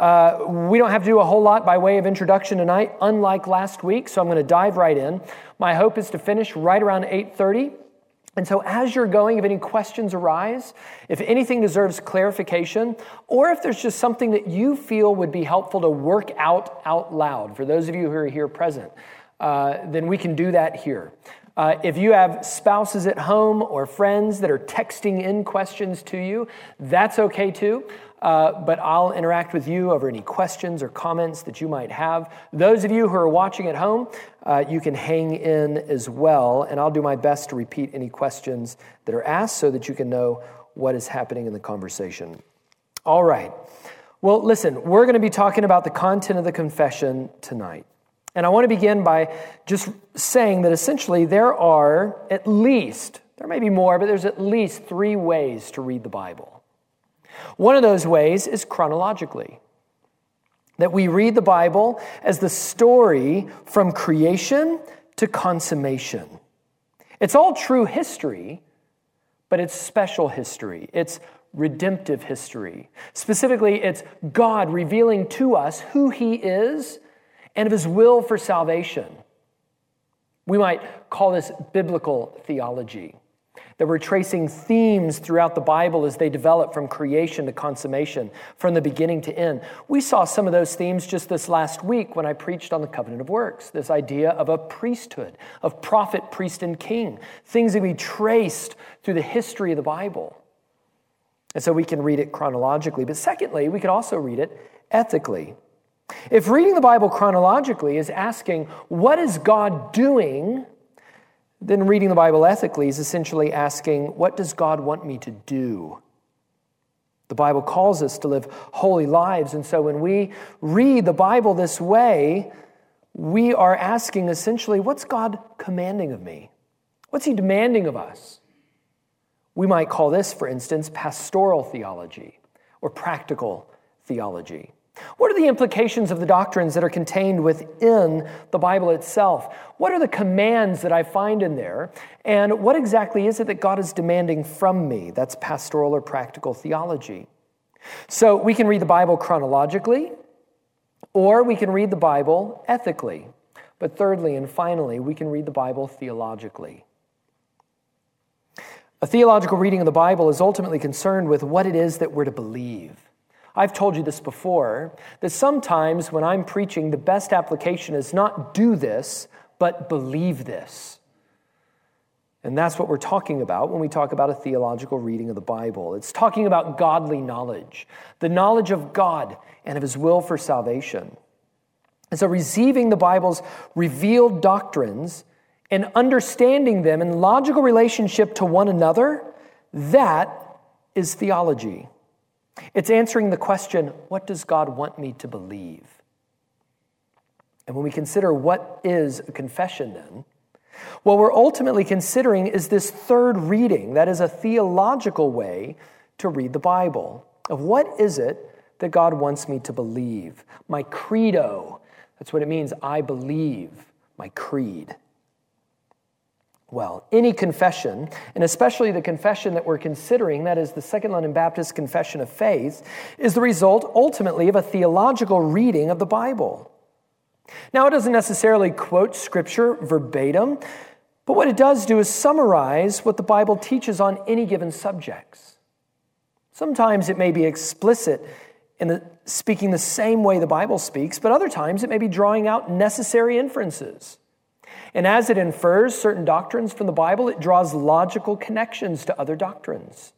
Uh, we don't have to do a whole lot by way of introduction tonight, unlike last week, so I'm going to dive right in. My hope is to finish right around 8:30. And so, as you're going, if any questions arise, if anything deserves clarification, or if there's just something that you feel would be helpful to work out out loud, for those of you who are here present, uh, then we can do that here. Uh, if you have spouses at home or friends that are texting in questions to you, that's okay too. Uh, but I'll interact with you over any questions or comments that you might have. Those of you who are watching at home, uh, you can hang in as well, and I'll do my best to repeat any questions that are asked so that you can know what is happening in the conversation. All right. Well, listen, we're going to be talking about the content of the confession tonight. And I want to begin by just saying that essentially there are at least, there may be more, but there's at least three ways to read the Bible. One of those ways is chronologically. That we read the Bible as the story from creation to consummation. It's all true history, but it's special history. It's redemptive history. Specifically, it's God revealing to us who He is and of His will for salvation. We might call this biblical theology that we're tracing themes throughout the Bible as they develop from creation to consummation, from the beginning to end. We saw some of those themes just this last week when I preached on the covenant of works, this idea of a priesthood, of prophet, priest, and king, things that we traced through the history of the Bible. And so we can read it chronologically. But secondly, we could also read it ethically. If reading the Bible chronologically is asking, what is God doing then reading the Bible ethically is essentially asking, what does God want me to do? The Bible calls us to live holy lives. And so when we read the Bible this way, we are asking essentially, what's God commanding of me? What's He demanding of us? We might call this, for instance, pastoral theology or practical theology. What are the implications of the doctrines that are contained within the Bible itself? What are the commands that I find in there? And what exactly is it that God is demanding from me? That's pastoral or practical theology. So we can read the Bible chronologically, or we can read the Bible ethically. But thirdly and finally, we can read the Bible theologically. A theological reading of the Bible is ultimately concerned with what it is that we're to believe. I've told you this before that sometimes when I'm preaching, the best application is not do this, but believe this. And that's what we're talking about when we talk about a theological reading of the Bible. It's talking about godly knowledge, the knowledge of God and of His will for salvation. And so, receiving the Bible's revealed doctrines and understanding them in logical relationship to one another, that is theology. It's answering the question what does God want me to believe? And when we consider what is a confession, then, what we're ultimately considering is this third reading, that is a theological way to read the Bible. Of what is it that God wants me to believe? My credo. That's what it means. I believe my creed. Well, any confession, and especially the confession that we're considering, that is the Second London Baptist Confession of Faith, is the result ultimately of a theological reading of the Bible. Now, it doesn't necessarily quote Scripture verbatim, but what it does do is summarize what the Bible teaches on any given subjects. Sometimes it may be explicit in the, speaking the same way the Bible speaks, but other times it may be drawing out necessary inferences. And as it infers certain doctrines from the Bible, it draws logical connections to other doctrines.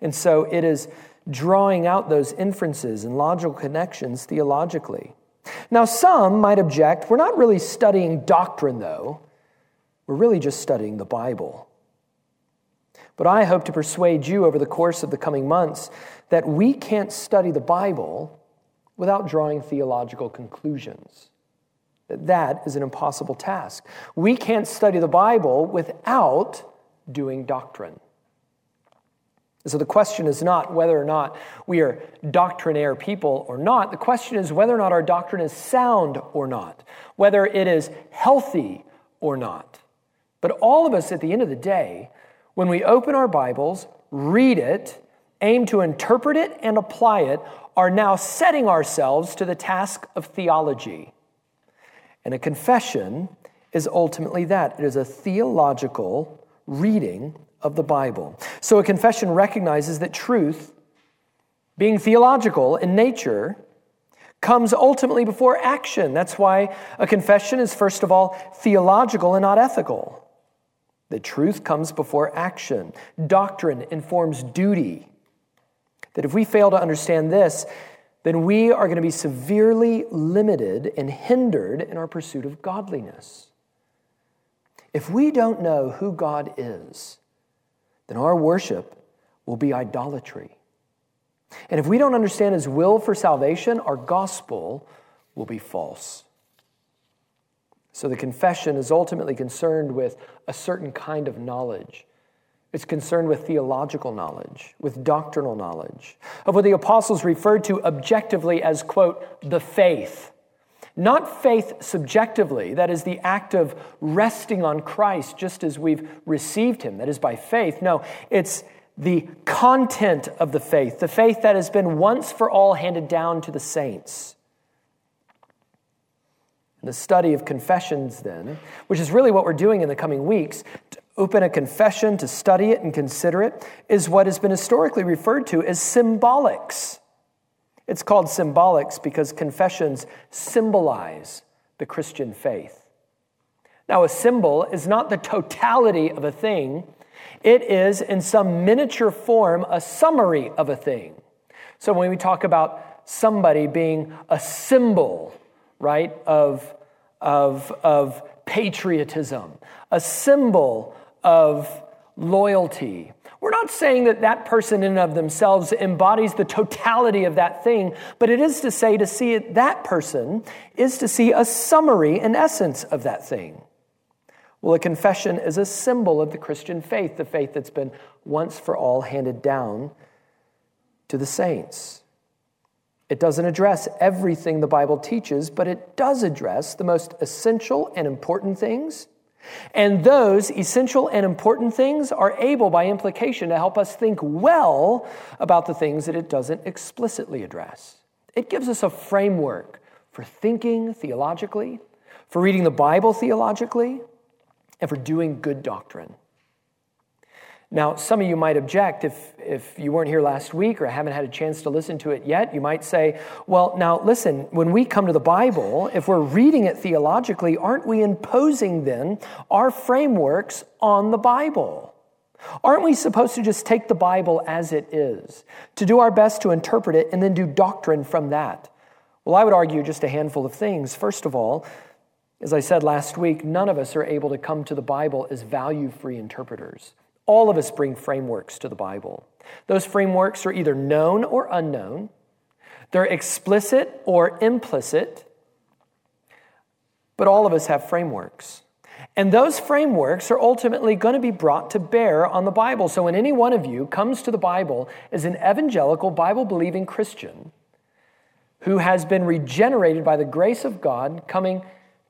And so it is drawing out those inferences and logical connections theologically. Now, some might object we're not really studying doctrine, though. We're really just studying the Bible. But I hope to persuade you over the course of the coming months that we can't study the Bible without drawing theological conclusions that is an impossible task. We can't study the Bible without doing doctrine. So the question is not whether or not we are doctrinaire people or not. The question is whether or not our doctrine is sound or not, whether it is healthy or not. But all of us at the end of the day, when we open our Bibles, read it, aim to interpret it and apply it, are now setting ourselves to the task of theology. And a confession is ultimately that it is a theological reading of the Bible. So a confession recognizes that truth, being theological in nature, comes ultimately before action. That's why a confession is, first of all, theological and not ethical. The truth comes before action. Doctrine informs duty. That if we fail to understand this, then we are going to be severely limited and hindered in our pursuit of godliness. If we don't know who God is, then our worship will be idolatry. And if we don't understand his will for salvation, our gospel will be false. So the confession is ultimately concerned with a certain kind of knowledge. It's concerned with theological knowledge, with doctrinal knowledge, of what the apostles referred to objectively as, quote, the faith. Not faith subjectively, that is the act of resting on Christ just as we've received him, that is by faith. No, it's the content of the faith, the faith that has been once for all handed down to the saints. The study of confessions, then, which is really what we're doing in the coming weeks, open a confession, to study it and consider it, is what has been historically referred to as symbolics. It's called symbolics because confessions symbolize the Christian faith. Now, a symbol is not the totality of a thing, it is, in some miniature form, a summary of a thing. So when we talk about somebody being a symbol, right, of, of, of patriotism, a symbol of loyalty, we're not saying that that person in and of themselves embodies the totality of that thing, but it is to say to see it, that person is to see a summary and essence of that thing. Well, a confession is a symbol of the Christian faith, the faith that's been once for all handed down to the saints. It doesn't address everything the Bible teaches, but it does address the most essential and important things. And those essential and important things are able, by implication, to help us think well about the things that it doesn't explicitly address. It gives us a framework for thinking theologically, for reading the Bible theologically, and for doing good doctrine. Now, some of you might object if, if you weren't here last week or haven't had a chance to listen to it yet. You might say, well, now listen, when we come to the Bible, if we're reading it theologically, aren't we imposing then our frameworks on the Bible? Aren't we supposed to just take the Bible as it is, to do our best to interpret it and then do doctrine from that? Well, I would argue just a handful of things. First of all, as I said last week, none of us are able to come to the Bible as value free interpreters. All of us bring frameworks to the Bible. Those frameworks are either known or unknown, they're explicit or implicit, but all of us have frameworks. And those frameworks are ultimately going to be brought to bear on the Bible. So when any one of you comes to the Bible as an evangelical, Bible believing Christian who has been regenerated by the grace of God, coming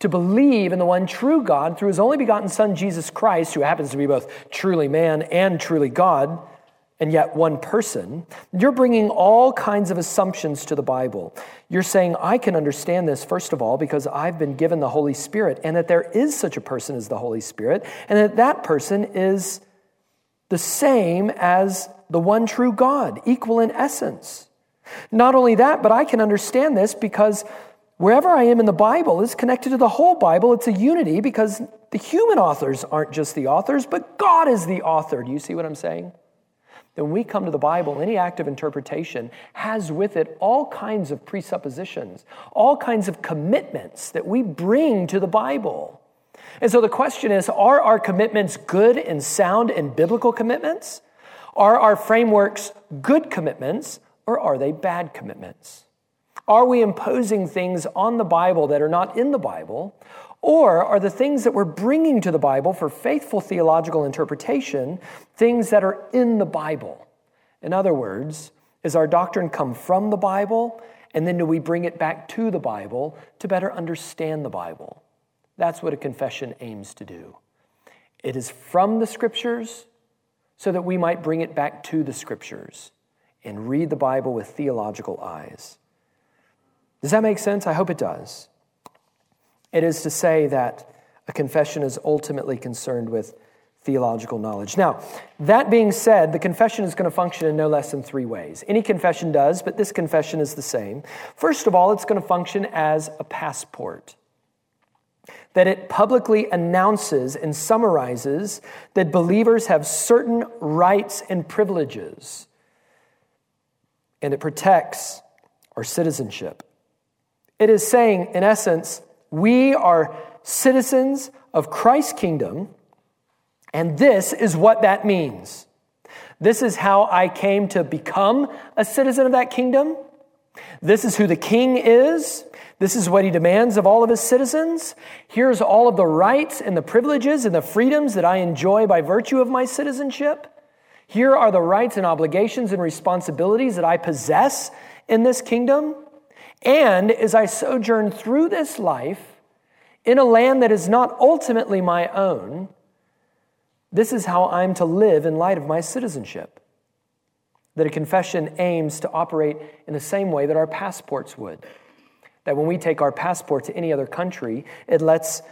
to believe in the one true God through his only begotten Son, Jesus Christ, who happens to be both truly man and truly God, and yet one person, you're bringing all kinds of assumptions to the Bible. You're saying, I can understand this, first of all, because I've been given the Holy Spirit, and that there is such a person as the Holy Spirit, and that that person is the same as the one true God, equal in essence. Not only that, but I can understand this because Wherever I am in the Bible is connected to the whole Bible. It's a unity because the human authors aren't just the authors, but God is the author. Do you see what I'm saying? Then we come to the Bible, any act of interpretation has with it all kinds of presuppositions, all kinds of commitments that we bring to the Bible. And so the question is are our commitments good and sound and biblical commitments? Are our frameworks good commitments or are they bad commitments? Are we imposing things on the Bible that are not in the Bible? Or are the things that we're bringing to the Bible for faithful theological interpretation things that are in the Bible? In other words, is our doctrine come from the Bible, and then do we bring it back to the Bible to better understand the Bible? That's what a confession aims to do. It is from the Scriptures so that we might bring it back to the Scriptures and read the Bible with theological eyes. Does that make sense? I hope it does. It is to say that a confession is ultimately concerned with theological knowledge. Now, that being said, the confession is going to function in no less than three ways. Any confession does, but this confession is the same. First of all, it's going to function as a passport. That it publicly announces and summarizes that believers have certain rights and privileges, and it protects our citizenship. It is saying, in essence, we are citizens of Christ's kingdom and this is what that means. This is how I came to become a citizen of that kingdom. This is who the king is. This is what he demands of all of his citizens. Here's all of the rights and the privileges and the freedoms that I enjoy by virtue of my citizenship. Here are the rights and obligations and responsibilities that I possess in this kingdom. And as I sojourn through this life in a land that is not ultimately my own, this is how I'm to live in light of my citizenship. That a confession aims to operate in the same way that our passports would. That when we take our passport to any other country, it lets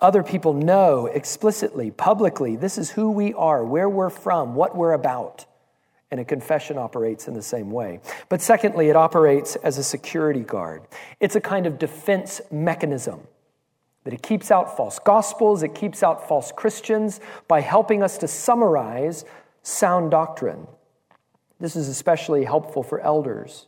other people know explicitly, publicly, this is who we are, where we're from, what we're about. And a confession operates in the same way. But secondly, it operates as a security guard. It's a kind of defense mechanism that it keeps out false gospels, it keeps out false Christians by helping us to summarize sound doctrine. This is especially helpful for elders.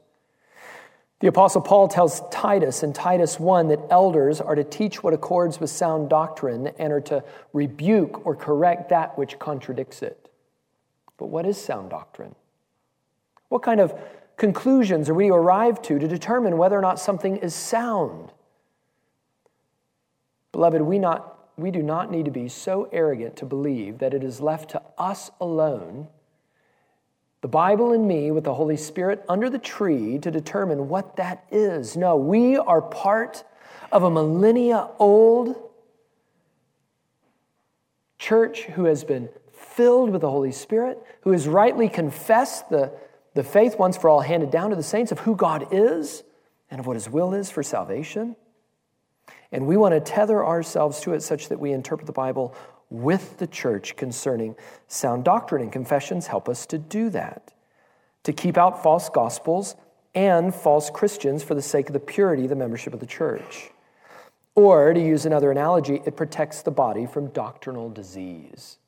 The Apostle Paul tells Titus in Titus 1 that elders are to teach what accords with sound doctrine and are to rebuke or correct that which contradicts it. But what is sound doctrine? What kind of conclusions are we arrived to to determine whether or not something is sound? Beloved, we, not, we do not need to be so arrogant to believe that it is left to us alone, the Bible and me, with the Holy Spirit under the tree, to determine what that is. No, we are part of a millennia old church who has been filled with the Holy Spirit, who has rightly confessed the, the faith once for all handed down to the saints of who God is and of what His will is for salvation. And we want to tether ourselves to it such that we interpret the Bible with the church concerning sound doctrine. And confessions help us to do that, to keep out false gospels and false Christians for the sake of the purity of the membership of the church. Or, to use another analogy, it protects the body from doctrinal disease.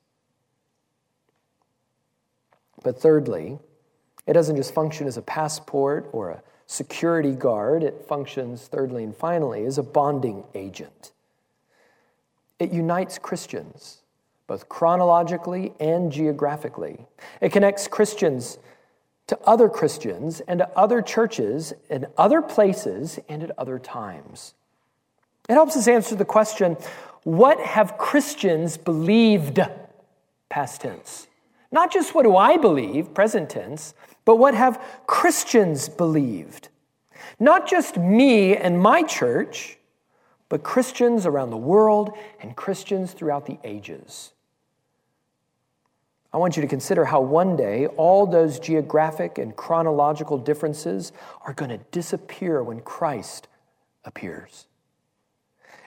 But thirdly, it doesn't just function as a passport or a security guard, it functions, thirdly and finally, as a bonding agent. It unites Christians, both chronologically and geographically. It connects Christians to other Christians and to other churches in other places and at other times. It helps us answer the question what have Christians believed? Past tense. Not just what do I believe, present tense, but what have Christians believed? Not just me and my church, but Christians around the world and Christians throughout the ages. I want you to consider how one day all those geographic and chronological differences are going to disappear when Christ appears.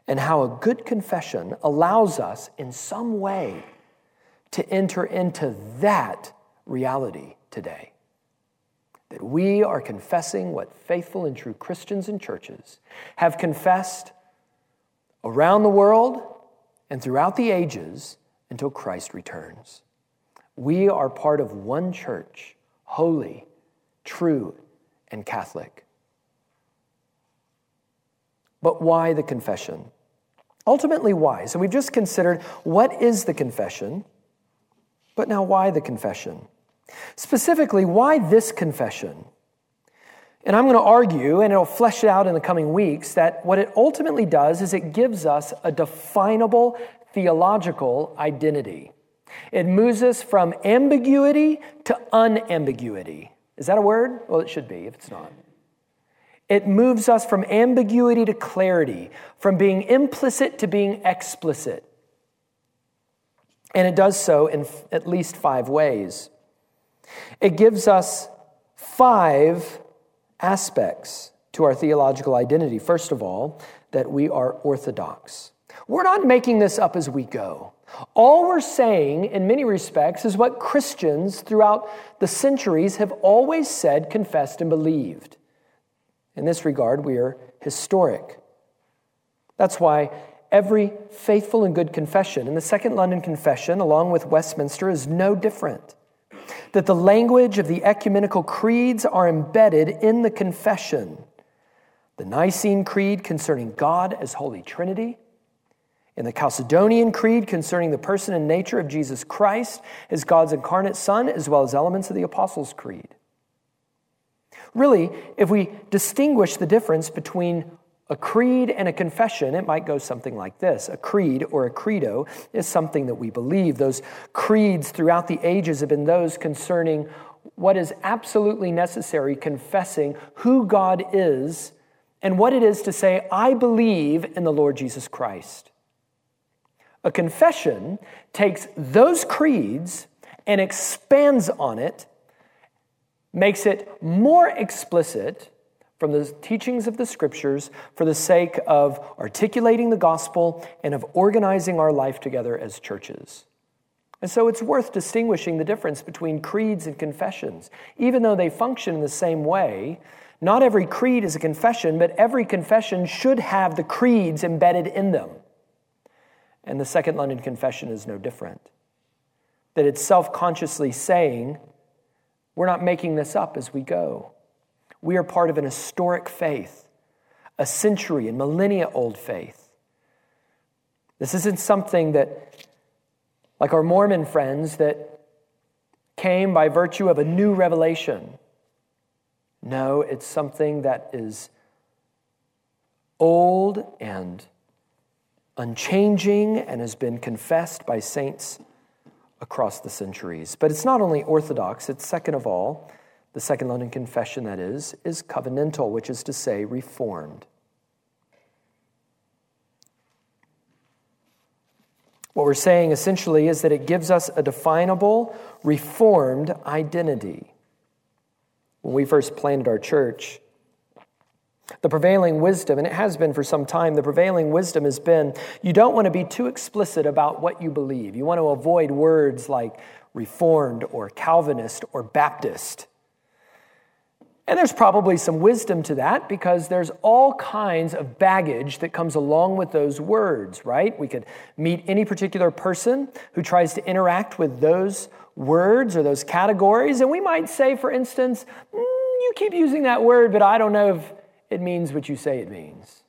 And how a good confession allows us in some way to enter into that reality today that we are confessing what faithful and true Christians and churches have confessed around the world and throughout the ages until Christ returns. We are part of one church, holy, true, and Catholic. But why the confession? Ultimately, why? So we've just considered what is the confession, but now why the confession? Specifically, why this confession? And I'm going to argue, and it'll flesh it out in the coming weeks, that what it ultimately does is it gives us a definable theological identity. It moves us from ambiguity to unambiguity. Is that a word? Well, it should be if it's not. It moves us from ambiguity to clarity, from being implicit to being explicit. And it does so in at least five ways. It gives us five aspects to our theological identity. First of all, that we are orthodox. We're not making this up as we go. All we're saying, in many respects, is what Christians throughout the centuries have always said, confessed, and believed. In this regard, we are historic. That's why every faithful and good confession, and the Second London Confession, along with Westminster, is no different. That the language of the ecumenical creeds are embedded in the confession. The Nicene Creed concerning God as Holy Trinity, in the Chalcedonian Creed concerning the person and nature of Jesus Christ as God's incarnate Son, as well as elements of the Apostles' Creed. Really, if we distinguish the difference between a creed and a confession, it might go something like this. A creed or a credo is something that we believe. Those creeds throughout the ages have been those concerning what is absolutely necessary, confessing who God is and what it is to say, I believe in the Lord Jesus Christ. A confession takes those creeds and expands on it, makes it more explicit from the teachings of the scriptures for the sake of articulating the gospel and of organizing our life together as churches. And so it's worth distinguishing the difference between creeds and confessions. Even though they function in the same way, not every creed is a confession, but every confession should have the creeds embedded in them. And the Second London Confession is no different. That it's self consciously saying, we're not making this up as we go. We are part of an historic faith, a century and millennia old faith. This isn't something that, like our Mormon friends, that came by virtue of a new revelation. No, it's something that is old and unchanging and has been confessed by saints across the centuries. But it's not only orthodox, it's second of all the Second London Confession, that is, is covenantal, which is to say, reformed. What we're saying essentially is that it gives us a definable, reformed identity. When we first planted our church, the prevailing wisdom, and it has been for some time, the prevailing wisdom has been you don't want to be too explicit about what you believe. You want to avoid words like reformed or Calvinist or Baptist. And there's probably some wisdom to that because there's all kinds of baggage that comes along with those words, right? We could meet any particular person who tries to interact with those words or those categories, and we might say, for instance, mm, you keep using that word, but I don't know if it means what you say it means.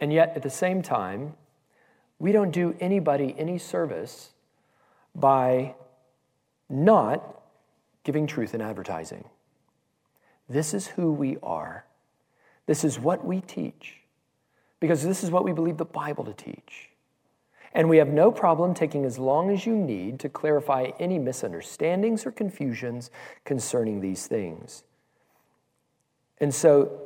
And yet, at the same time, we don't do anybody any service by not giving truth in advertising. This is who we are. This is what we teach, because this is what we believe the Bible to teach. And we have no problem taking as long as you need to clarify any misunderstandings or confusions concerning these things. And so,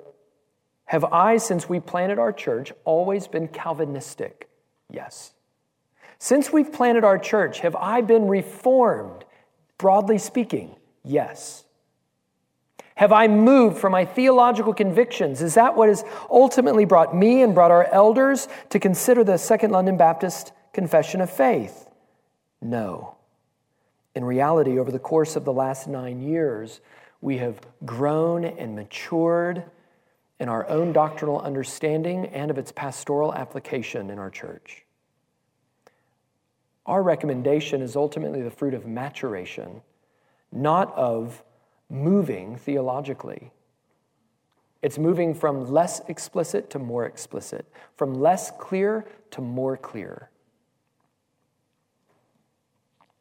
have I, since we planted our church, always been Calvinistic? Yes. Since we've planted our church, have I been reformed, broadly speaking? Yes. Have I moved from my theological convictions? Is that what has ultimately brought me and brought our elders to consider the Second London Baptist Confession of Faith? No. In reality, over the course of the last nine years, we have grown and matured in our own doctrinal understanding and of its pastoral application in our church. Our recommendation is ultimately the fruit of maturation not of moving theologically. It's moving from less explicit to more explicit, from less clear to more clear.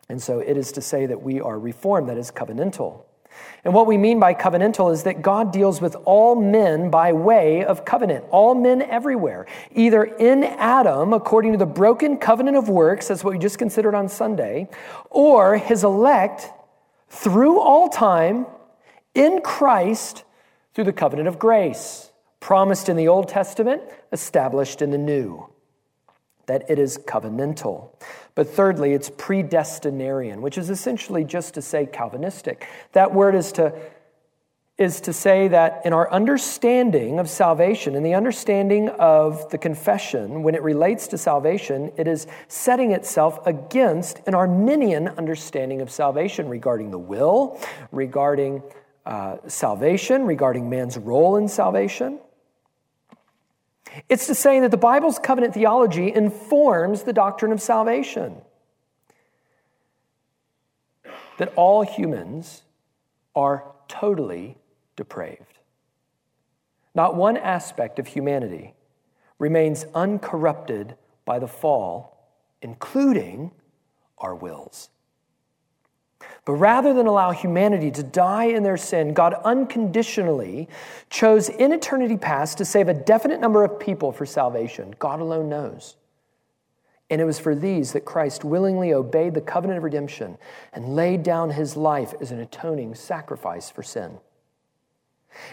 And so it is to say that we are reformed, that is covenantal. And what we mean by covenantal is that God deals with all men by way of covenant, all men everywhere, either in Adam, according to the broken covenant of works, that's what we just considered on Sunday, or his elect through all time in Christ through the covenant of grace, promised in the Old Testament, established in the New. that it is covenantal. But thirdly, it's predestinarian, which is essentially just to say Calvinistic. That word is to is to say that in our understanding of salvation, in the understanding of the confession, when it relates to salvation, it is setting itself against an Arminian understanding of salvation regarding the will, regarding uh, salvation, regarding man's role in salvation. It's to say that the Bible's covenant theology informs the doctrine of salvation. That all humans are totally depraved. Not one aspect of humanity remains uncorrupted by the fall, including our wills. But rather than allow humanity to die in their sin, God unconditionally chose in eternity past to save a definite number of people for salvation. God alone knows. And it was for these that Christ willingly obeyed the covenant of redemption and laid down his life as an atoning sacrifice for sin.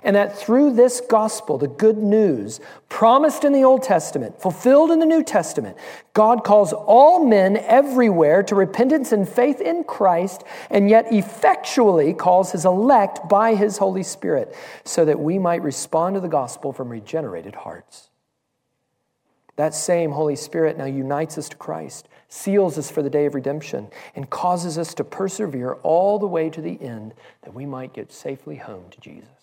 And that through this gospel, the good news promised in the Old Testament, fulfilled in the New Testament, God calls all men everywhere to repentance and faith in Christ, and yet effectually calls his elect by his Holy Spirit, so that we might respond to the gospel from regenerated hearts. That same Holy Spirit now unites us to Christ, seals us for the day of redemption, and causes us to persevere all the way to the end that we might get safely home to Jesus.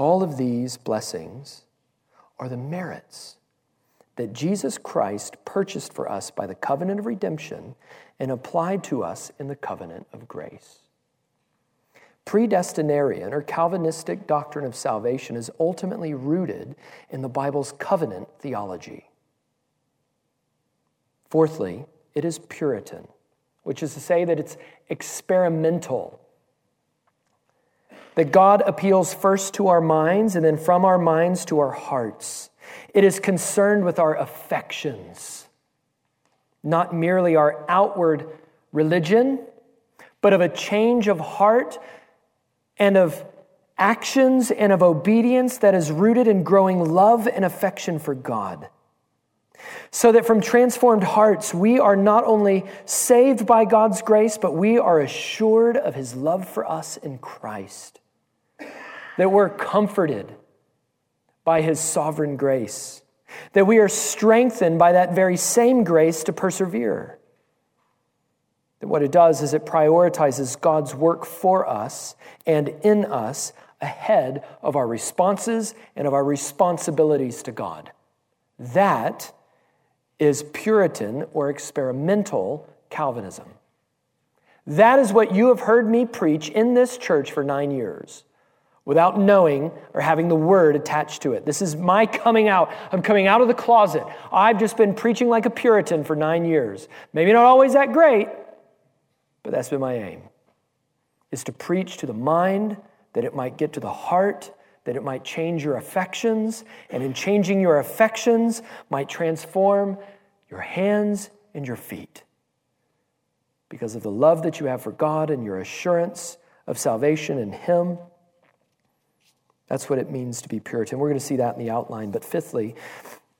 All of these blessings are the merits that Jesus Christ purchased for us by the covenant of redemption and applied to us in the covenant of grace. Predestinarian or Calvinistic doctrine of salvation is ultimately rooted in the Bible's covenant theology. Fourthly, it is Puritan, which is to say that it's experimental that God appeals first to our minds and then from our minds to our hearts. It is concerned with our affections, not merely our outward religion, but of a change of heart and of actions and of obedience that is rooted in growing love and affection for God. So that from transformed hearts, we are not only saved by God's grace, but we are assured of his love for us in Christ that we're comforted by his sovereign grace, that we are strengthened by that very same grace to persevere. That what it does is it prioritizes God's work for us and in us ahead of our responses and of our responsibilities to God. That is Puritan or experimental Calvinism. That is what you have heard me preach in this church for nine years without knowing or having the word attached to it. This is my coming out. I'm coming out of the closet. I've just been preaching like a Puritan for nine years. Maybe not always that great, but that's been my aim, is to preach to the mind that it might get to the heart, that it might change your affections, and in changing your affections might transform your hands and your feet. Because of the love that you have for God and your assurance of salvation in Him, that's what it means to be Puritan. We're going to see that in the outline. But fifthly,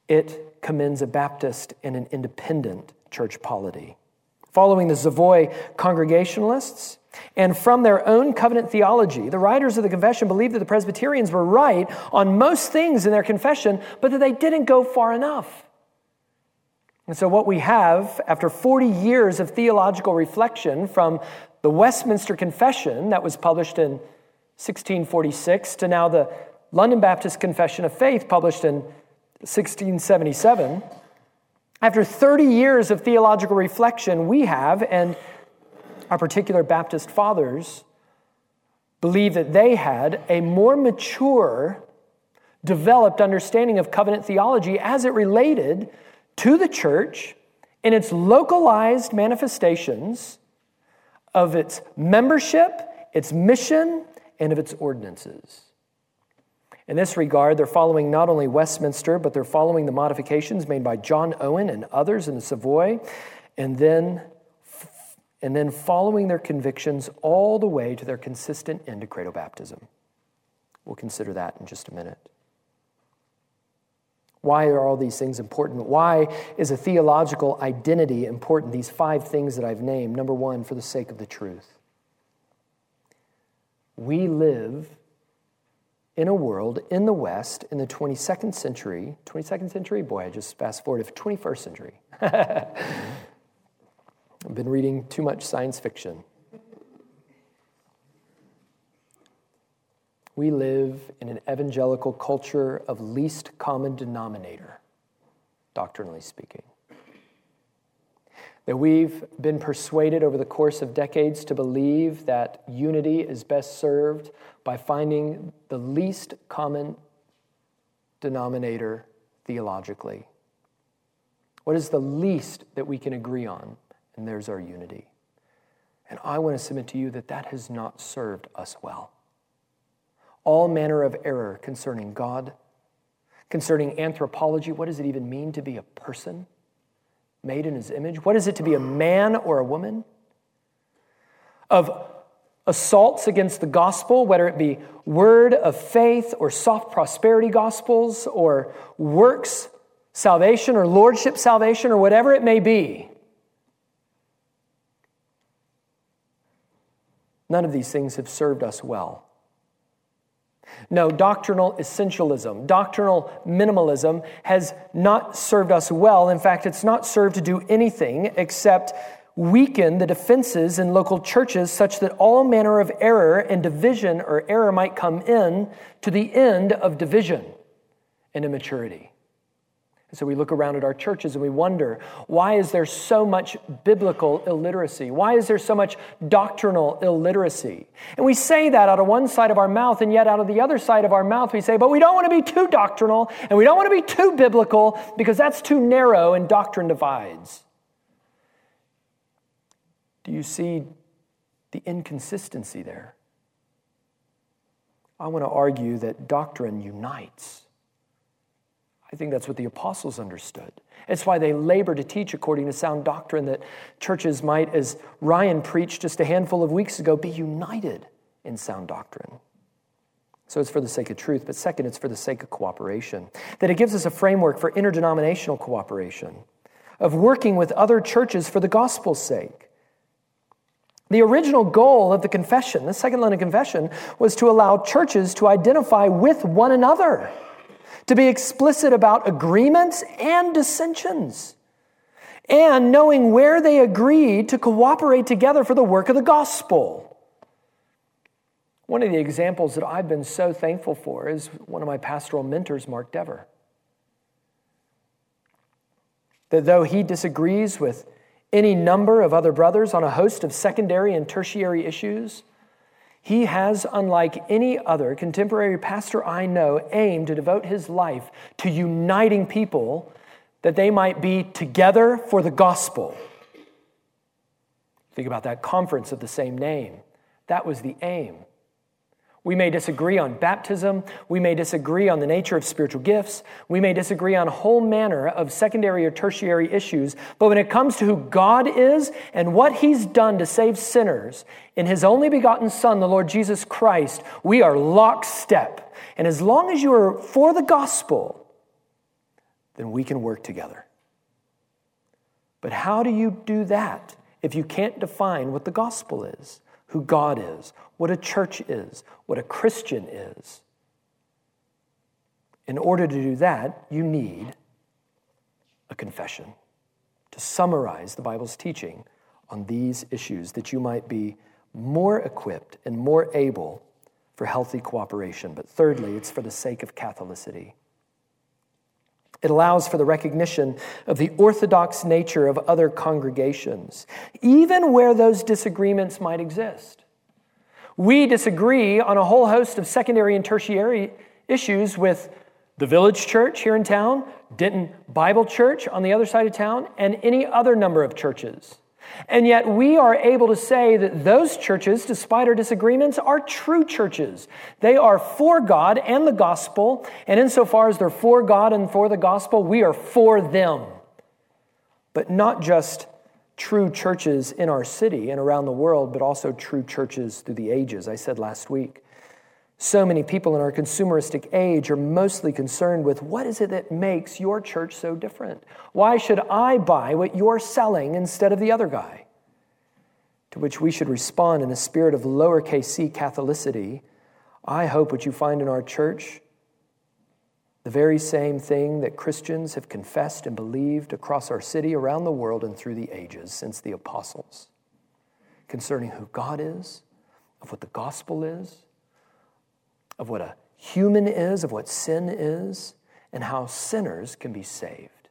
it commends a Baptist and an independent church polity. Following the Savoy Congregationalists, and from their own covenant theology, the writers of the confession believed that the Presbyterians were right on most things in their confession, but that they didn't go far enough. And so, what we have after 40 years of theological reflection from the Westminster Confession that was published in 1646 to now the London Baptist Confession of Faith, published in 1677. After 30 years of theological reflection, we have, and our particular Baptist fathers believe that they had a more mature, developed understanding of covenant theology as it related to the church in its localized manifestations of its membership, its mission, and of its ordinances. In this regard, they're following not only Westminster, but they're following the modifications made by John Owen and others in the Savoy, and then, and then following their convictions all the way to their consistent end of credo baptism. We'll consider that in just a minute. Why are all these things important? Why is a theological identity important? These five things that I've named. Number one, for the sake of the truth. We live in a world in the West in the 22nd century. 22nd century? Boy, I just fast forward to 21st century. I've been reading too much science fiction. We live in an evangelical culture of least common denominator, doctrinally speaking. That we've been persuaded over the course of decades to believe that unity is best served by finding the least common denominator theologically. What is the least that we can agree on? And there's our unity. And I want to submit to you that that has not served us well all manner of error concerning God, concerning anthropology. What does it even mean to be a person made in his image? What is it to be a man or a woman? Of assaults against the gospel, whether it be word of faith or soft prosperity gospels or works salvation or lordship salvation or whatever it may be. None of these things have served us well. No, doctrinal essentialism, doctrinal minimalism has not served us well. In fact, it's not served to do anything except weaken the defenses in local churches such that all manner of error and division or error might come in to the end of division and immaturity. And so we look around at our churches and we wonder why is there so much biblical illiteracy? Why is there so much doctrinal illiteracy? And we say that out of one side of our mouth, and yet out of the other side of our mouth, we say, but we don't want to be too doctrinal and we don't want to be too biblical because that's too narrow and doctrine divides. Do you see the inconsistency there? I want to argue that doctrine unites. I think that's what the apostles understood. It's why they labor to teach according to sound doctrine that churches might, as Ryan preached just a handful of weeks ago, be united in sound doctrine. So it's for the sake of truth, but second, it's for the sake of cooperation. That it gives us a framework for interdenominational cooperation, of working with other churches for the gospel's sake. The original goal of the confession, the Second London Confession, was to allow churches to identify with one another to be explicit about agreements and dissensions, and knowing where they agreed to cooperate together for the work of the gospel. One of the examples that I've been so thankful for is one of my pastoral mentors, Mark Dever. That though he disagrees with any number of other brothers on a host of secondary and tertiary issues, he has, unlike any other contemporary pastor I know, aimed to devote his life to uniting people that they might be together for the gospel. Think about that conference of the same name. That was the aim. We may disagree on baptism. We may disagree on the nature of spiritual gifts. We may disagree on a whole manner of secondary or tertiary issues. But when it comes to who God is and what He's done to save sinners in His only begotten Son, the Lord Jesus Christ, we are lockstep. And as long as you are for the gospel, then we can work together. But how do you do that if you can't define what the gospel is? who God is, what a church is, what a Christian is. In order to do that, you need a confession to summarize the Bible's teaching on these issues that you might be more equipped and more able for healthy cooperation. But thirdly, it's for the sake of Catholicity. It allows for the recognition of the orthodox nature of other congregations, even where those disagreements might exist. We disagree on a whole host of secondary and tertiary issues with the village church here in town, Denton Bible Church on the other side of town, and any other number of churches. And yet, we are able to say that those churches, despite our disagreements, are true churches. They are for God and the gospel. And insofar as they're for God and for the gospel, we are for them. But not just true churches in our city and around the world, but also true churches through the ages. I said last week So many people in our consumeristic age are mostly concerned with what is it that makes your church so different? Why should I buy what you're selling instead of the other guy? To which we should respond in a spirit of lowercase c Catholicity. I hope what you find in our church, the very same thing that Christians have confessed and believed across our city, around the world, and through the ages since the apostles concerning who God is, of what the gospel is of what a human is, of what sin is, and how sinners can be saved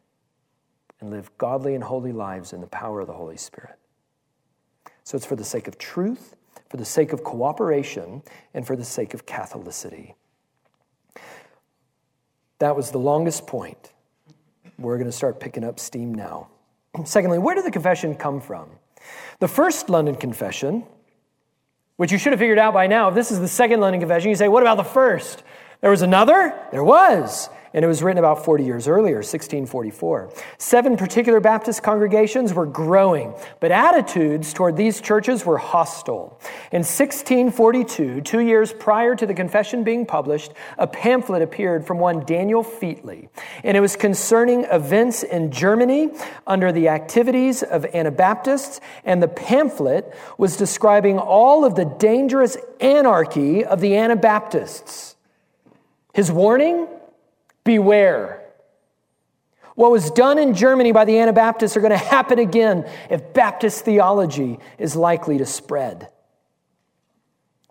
and live godly and holy lives in the power of the Holy Spirit. So it's for the sake of truth, for the sake of cooperation, and for the sake of Catholicity. That was the longest point. We're going to start picking up steam now. Secondly, where did the confession come from? The first London Confession which you should have figured out by now. If this is the second London Confession, you say, what about the first? There was another? There was and it was written about 40 years earlier, 1644. Seven particular Baptist congregations were growing, but attitudes toward these churches were hostile. In 1642, two years prior to the confession being published, a pamphlet appeared from one Daniel Featley, and it was concerning events in Germany under the activities of Anabaptists, and the pamphlet was describing all of the dangerous anarchy of the Anabaptists. His warning? Beware. What was done in Germany by the Anabaptists are going to happen again if Baptist theology is likely to spread.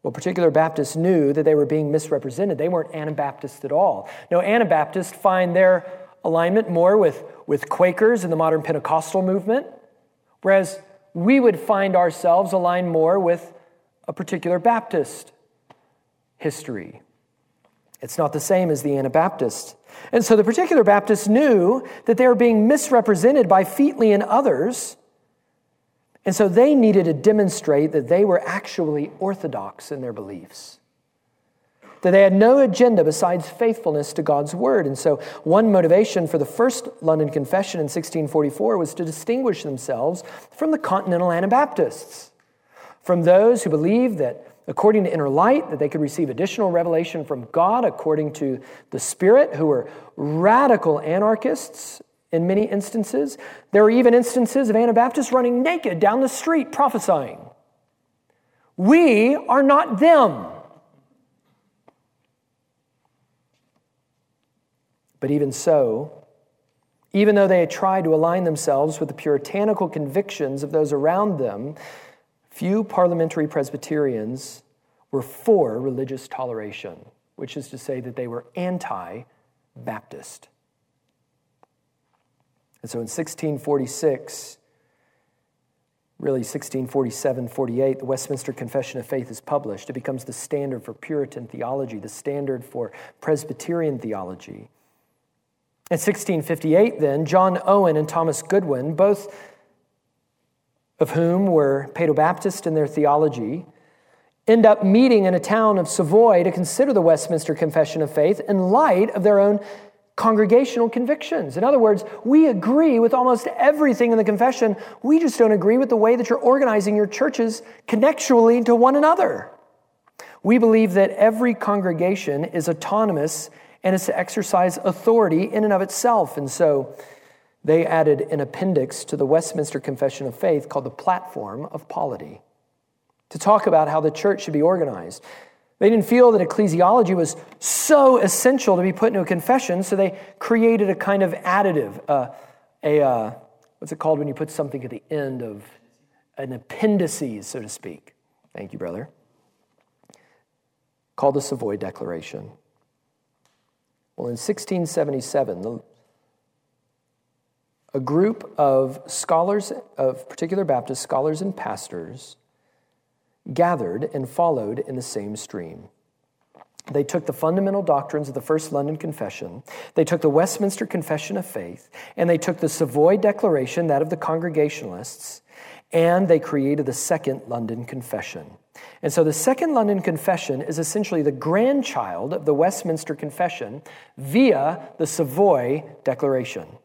Well, particular Baptists knew that they were being misrepresented. They weren't Anabaptists at all. No, Anabaptists find their alignment more with, with Quakers in the modern Pentecostal movement, whereas we would find ourselves aligned more with a particular Baptist history. It's not the same as the Anabaptist. And so the particular Baptists knew that they were being misrepresented by Featley and others. And so they needed to demonstrate that they were actually orthodox in their beliefs, that they had no agenda besides faithfulness to God's word. And so one motivation for the first London Confession in 1644 was to distinguish themselves from the continental Anabaptists, from those who believed that according to inner light, that they could receive additional revelation from God according to the Spirit, who were radical anarchists in many instances. There were even instances of Anabaptists running naked down the street prophesying. We are not them. But even so, even though they tried to align themselves with the puritanical convictions of those around them, Few parliamentary Presbyterians were for religious toleration, which is to say that they were anti Baptist. And so in 1646, really 1647 48, the Westminster Confession of Faith is published. It becomes the standard for Puritan theology, the standard for Presbyterian theology. In 1658, then, John Owen and Thomas Goodwin, both of whom were Paedobaptist in their theology, end up meeting in a town of Savoy to consider the Westminster Confession of Faith in light of their own congregational convictions. In other words, we agree with almost everything in the confession. We just don't agree with the way that you're organizing your churches connectually to one another. We believe that every congregation is autonomous and is to exercise authority in and of itself. And so they added an appendix to the Westminster Confession of Faith called the Platform of Polity to talk about how the church should be organized. They didn't feel that ecclesiology was so essential to be put into a confession, so they created a kind of additive, uh, a uh, what's it called when you put something at the end of an appendices, so to speak. Thank you, brother. Called the Savoy Declaration. Well, in 1677, the a group of scholars, of particular Baptist scholars and pastors, gathered and followed in the same stream. They took the fundamental doctrines of the First London Confession, they took the Westminster Confession of Faith, and they took the Savoy Declaration, that of the Congregationalists, and they created the Second London Confession. And so the Second London Confession is essentially the grandchild of the Westminster Confession via the Savoy Declaration.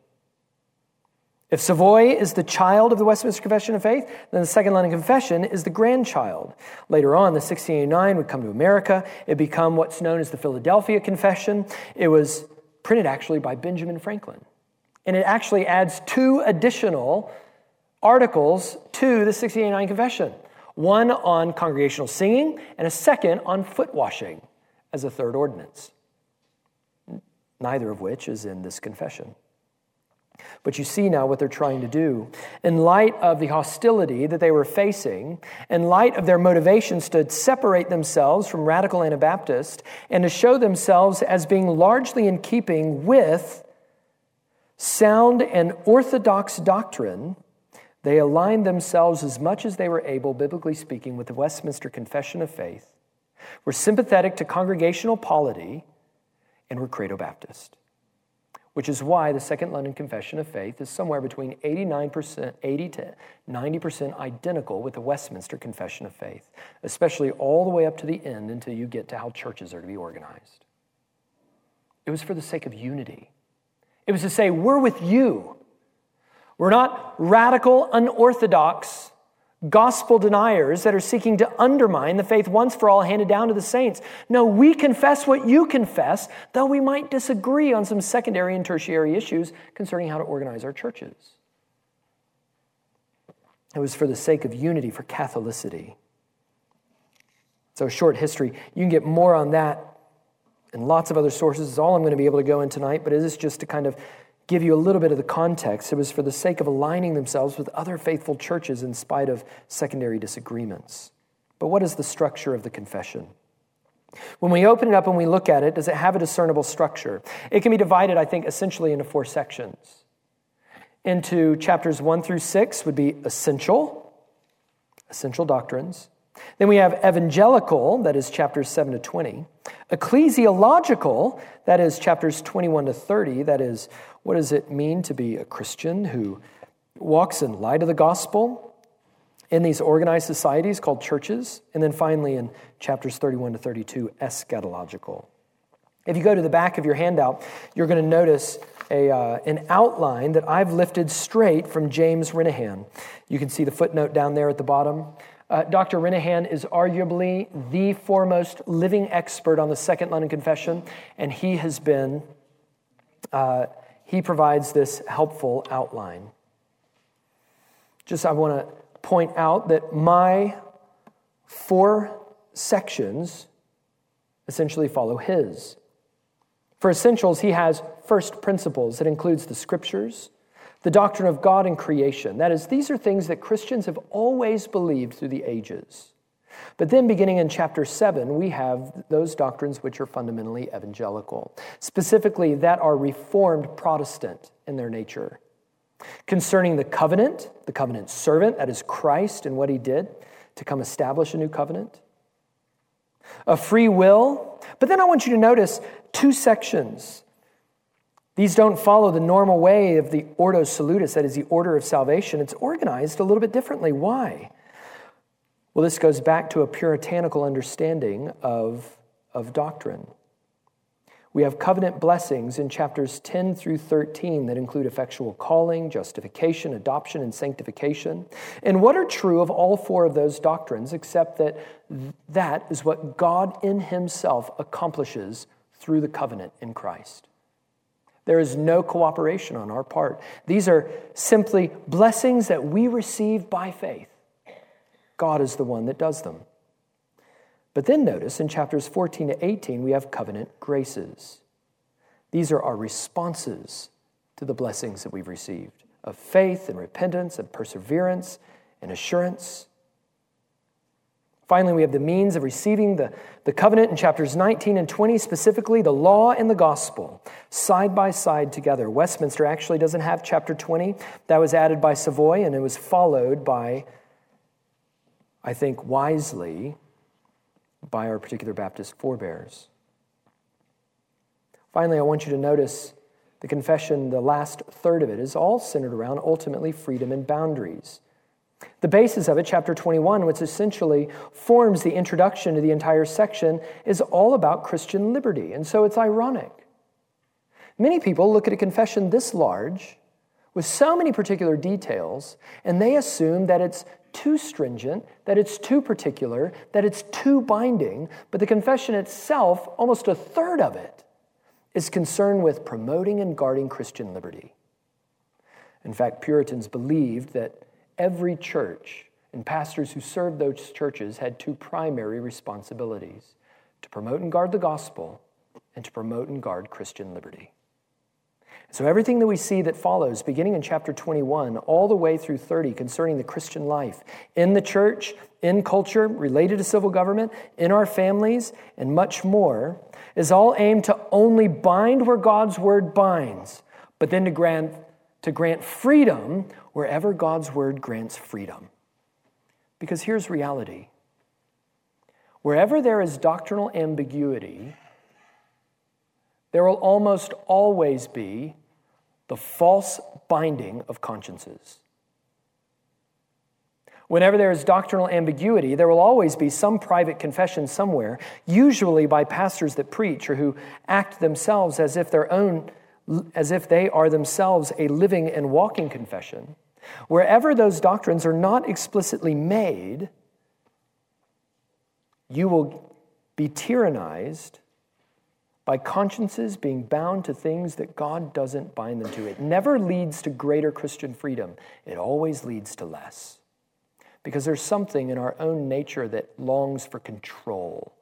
If Savoy is the child of the Westminster Confession of Faith, then the Second London Confession is the grandchild. Later on, the 1689 would come to America. It become what's known as the Philadelphia Confession. It was printed actually by Benjamin Franklin. And it actually adds two additional articles to the 1689 Confession one on congregational singing, and a second on foot washing as a third ordinance, neither of which is in this confession. But you see now what they're trying to do. In light of the hostility that they were facing, in light of their motivations to separate themselves from radical Anabaptists and to show themselves as being largely in keeping with sound and orthodox doctrine, they aligned themselves as much as they were able, biblically speaking, with the Westminster Confession of Faith, were sympathetic to congregational polity, and were Credo Baptist which is why the Second London Confession of Faith is somewhere between 89%, 80 to 90% identical with the Westminster Confession of Faith, especially all the way up to the end until you get to how churches are to be organized. It was for the sake of unity. It was to say, we're with you. We're not radical, unorthodox gospel deniers that are seeking to undermine the faith once for all handed down to the saints. No, we confess what you confess, though we might disagree on some secondary and tertiary issues concerning how to organize our churches. It was for the sake of unity, for Catholicity. So, short history. You can get more on that and lots of other sources. It's all I'm going to be able to go in tonight, but it is just to kind of give you a little bit of the context. It was for the sake of aligning themselves with other faithful churches in spite of secondary disagreements. But what is the structure of the confession? When we open it up and we look at it, does it have a discernible structure? It can be divided, I think, essentially into four sections. Into chapters one through six would be essential, essential doctrines. Then we have evangelical, that is chapters 7 to 20. Ecclesiological, that is chapters 21 to 30, that is what does it mean to be a Christian who walks in light of the gospel in these organized societies called churches? And then finally, in chapters 31 to 32, eschatological. If you go to the back of your handout, you're going to notice a, uh, an outline that I've lifted straight from James Renihan. You can see the footnote down there at the bottom. Uh, Dr. Renihan is arguably the foremost living expert on the Second London Confession, and he has been uh, he provides this helpful outline. Just I want to point out that my four sections essentially follow his. For essentials, he has first principles that includes the scriptures, the doctrine of God and creation. That is, these are things that Christians have always believed through the ages. But then, beginning in chapter 7, we have those doctrines which are fundamentally evangelical, specifically that are Reformed Protestant in their nature. Concerning the covenant, the covenant servant, that is Christ and what he did to come establish a new covenant. A free will. But then I want you to notice two sections. These don't follow the normal way of the Ordo Salutis, that is the order of salvation. It's organized a little bit differently. Why? Well, this goes back to a puritanical understanding of, of doctrine. We have covenant blessings in chapters 10 through 13 that include effectual calling, justification, adoption, and sanctification. And what are true of all four of those doctrines, except that that is what God in Himself accomplishes through the covenant in Christ. There is no cooperation on our part. These are simply blessings that we receive by faith. God is the one that does them. But then notice in chapters 14 to 18, we have covenant graces. These are our responses to the blessings that we've received of faith and repentance and perseverance and assurance. Finally, we have the means of receiving the, the covenant in chapters 19 and 20, specifically the law and the gospel, side by side together. Westminster actually doesn't have chapter 20. That was added by Savoy, and it was followed by I think wisely by our particular Baptist forebears. Finally, I want you to notice the confession, the last third of it, is all centered around ultimately freedom and boundaries. The basis of it, chapter 21, which essentially forms the introduction to the entire section, is all about Christian liberty. And so it's ironic. Many people look at a confession this large with so many particular details, and they assume that it's too stringent, that it's too particular, that it's too binding, but the confession itself, almost a third of it, is concerned with promoting and guarding Christian liberty. In fact, Puritans believed that every church and pastors who served those churches had two primary responsibilities to promote and guard the gospel and to promote and guard Christian liberty. So, everything that we see that follows, beginning in chapter 21, all the way through 30, concerning the Christian life in the church, in culture, related to civil government, in our families, and much more, is all aimed to only bind where God's word binds, but then to grant, to grant freedom wherever God's word grants freedom. Because here's reality wherever there is doctrinal ambiguity, there will almost always be the false binding of consciences. Whenever there is doctrinal ambiguity, there will always be some private confession somewhere, usually by pastors that preach or who act themselves as if their own as if they are themselves a living and walking confession. Wherever those doctrines are not explicitly made, you will be tyrannized by consciences being bound to things that God doesn't bind them to. It never leads to greater Christian freedom, it always leads to less. Because there's something in our own nature that longs for control,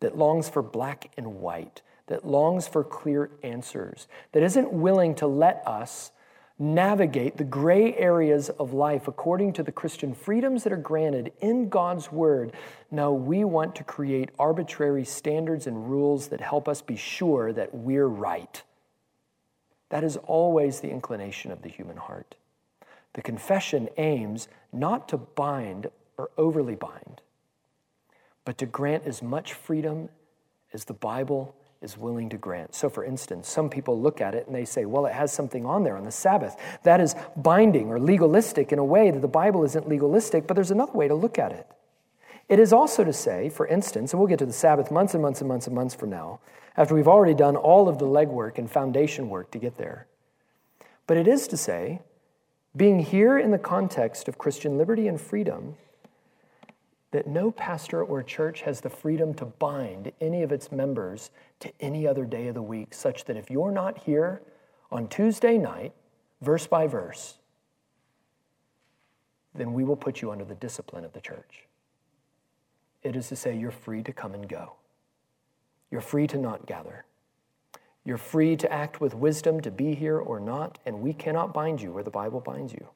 that longs for black and white, that longs for clear answers, that isn't willing to let us navigate the gray areas of life according to the Christian freedoms that are granted in God's Word. No, we want to create arbitrary standards and rules that help us be sure that we're right. That is always the inclination of the human heart. The confession aims not to bind or overly bind, but to grant as much freedom as the Bible is willing to grant. So, for instance, some people look at it and they say, well, it has something on there on the Sabbath. That is binding or legalistic in a way that the Bible isn't legalistic, but there's another way to look at it. It is also to say, for instance, and we'll get to the Sabbath months and months and months and months from now, after we've already done all of the legwork and foundation work to get there. But it is to say, being here in the context of Christian liberty and freedom, that no pastor or church has the freedom to bind any of its members to any other day of the week, such that if you're not here on Tuesday night, verse by verse, then we will put you under the discipline of the church. It is to say, you're free to come and go. You're free to not gather. You're free to act with wisdom to be here or not, and we cannot bind you where the Bible binds you.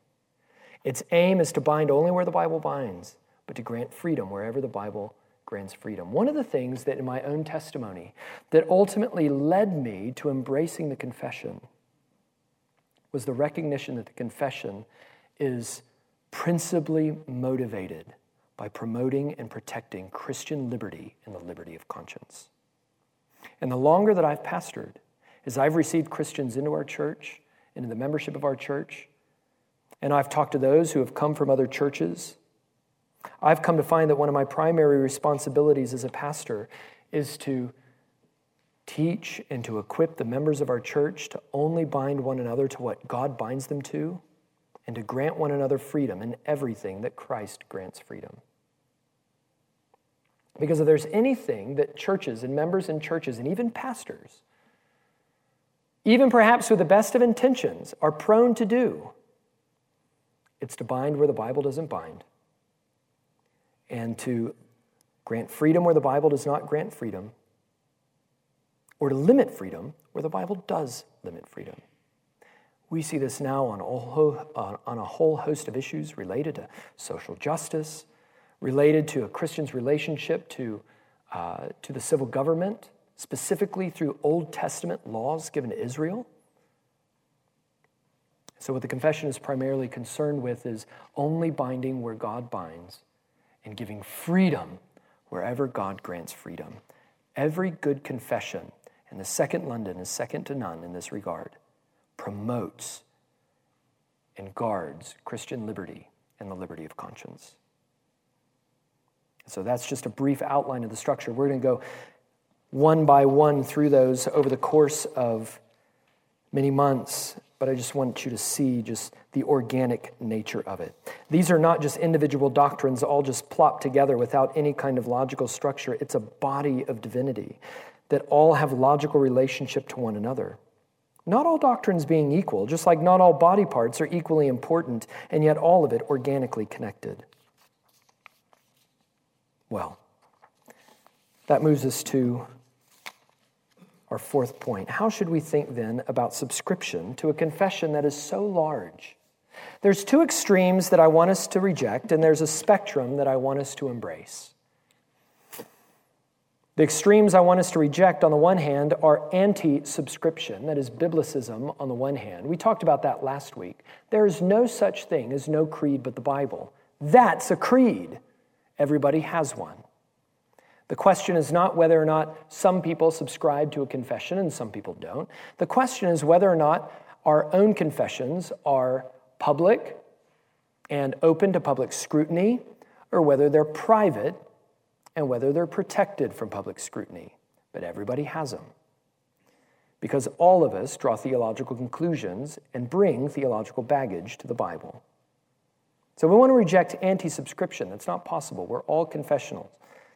Its aim is to bind only where the Bible binds but to grant freedom wherever the Bible grants freedom. One of the things that in my own testimony that ultimately led me to embracing the confession was the recognition that the confession is principally motivated by promoting and protecting Christian liberty and the liberty of conscience. And the longer that I've pastored, as I've received Christians into our church, into the membership of our church, and I've talked to those who have come from other churches I've come to find that one of my primary responsibilities as a pastor is to teach and to equip the members of our church to only bind one another to what God binds them to and to grant one another freedom in everything that Christ grants freedom. Because if there's anything that churches and members in churches and even pastors, even perhaps with the best of intentions, are prone to do, it's to bind where the Bible doesn't bind and to grant freedom where the Bible does not grant freedom, or to limit freedom where the Bible does limit freedom. We see this now on, on a whole host of issues related to social justice, related to a Christian's relationship to, uh, to the civil government, specifically through Old Testament laws given to Israel. So, what the confession is primarily concerned with is only binding where God binds and giving freedom wherever God grants freedom. Every good confession, and the Second London is second to none in this regard, promotes and guards Christian liberty and the liberty of conscience. So that's just a brief outline of the structure. We're going to go one by one through those over the course of many months but I just want you to see just the organic nature of it. These are not just individual doctrines all just plopped together without any kind of logical structure. It's a body of divinity that all have logical relationship to one another. Not all doctrines being equal, just like not all body parts are equally important, and yet all of it organically connected. Well, that moves us to our fourth point. How should we think then about subscription to a confession that is so large? There's two extremes that I want us to reject, and there's a spectrum that I want us to embrace. The extremes I want us to reject on the one hand are anti subscription, that is, biblicism on the one hand. We talked about that last week. There is no such thing as no creed but the Bible. That's a creed. Everybody has one. The question is not whether or not some people subscribe to a confession and some people don't. The question is whether or not our own confessions are public and open to public scrutiny, or whether they're private and whether they're protected from public scrutiny. But everybody has them. Because all of us draw theological conclusions and bring theological baggage to the Bible. So we want to reject anti subscription. That's not possible. We're all confessionals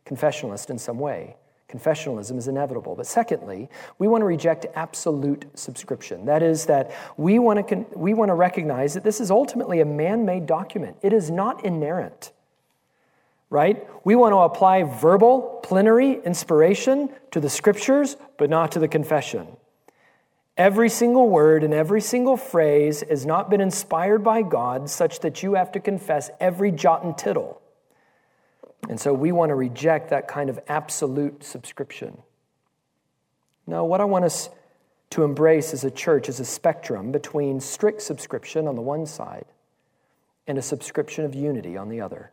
confessionalist in some way. Confessionalism is inevitable. But secondly, we want to reject absolute subscription. That is, that we want to, con- we want to recognize that this is ultimately a man made document, it is not inerrant. Right? We want to apply verbal, plenary inspiration to the scriptures, but not to the confession. Every single word and every single phrase has not been inspired by God such that you have to confess every jot and tittle. And so we want to reject that kind of absolute subscription. No, what I want us to embrace as a church is a spectrum between strict subscription on the one side and a subscription of unity on the other.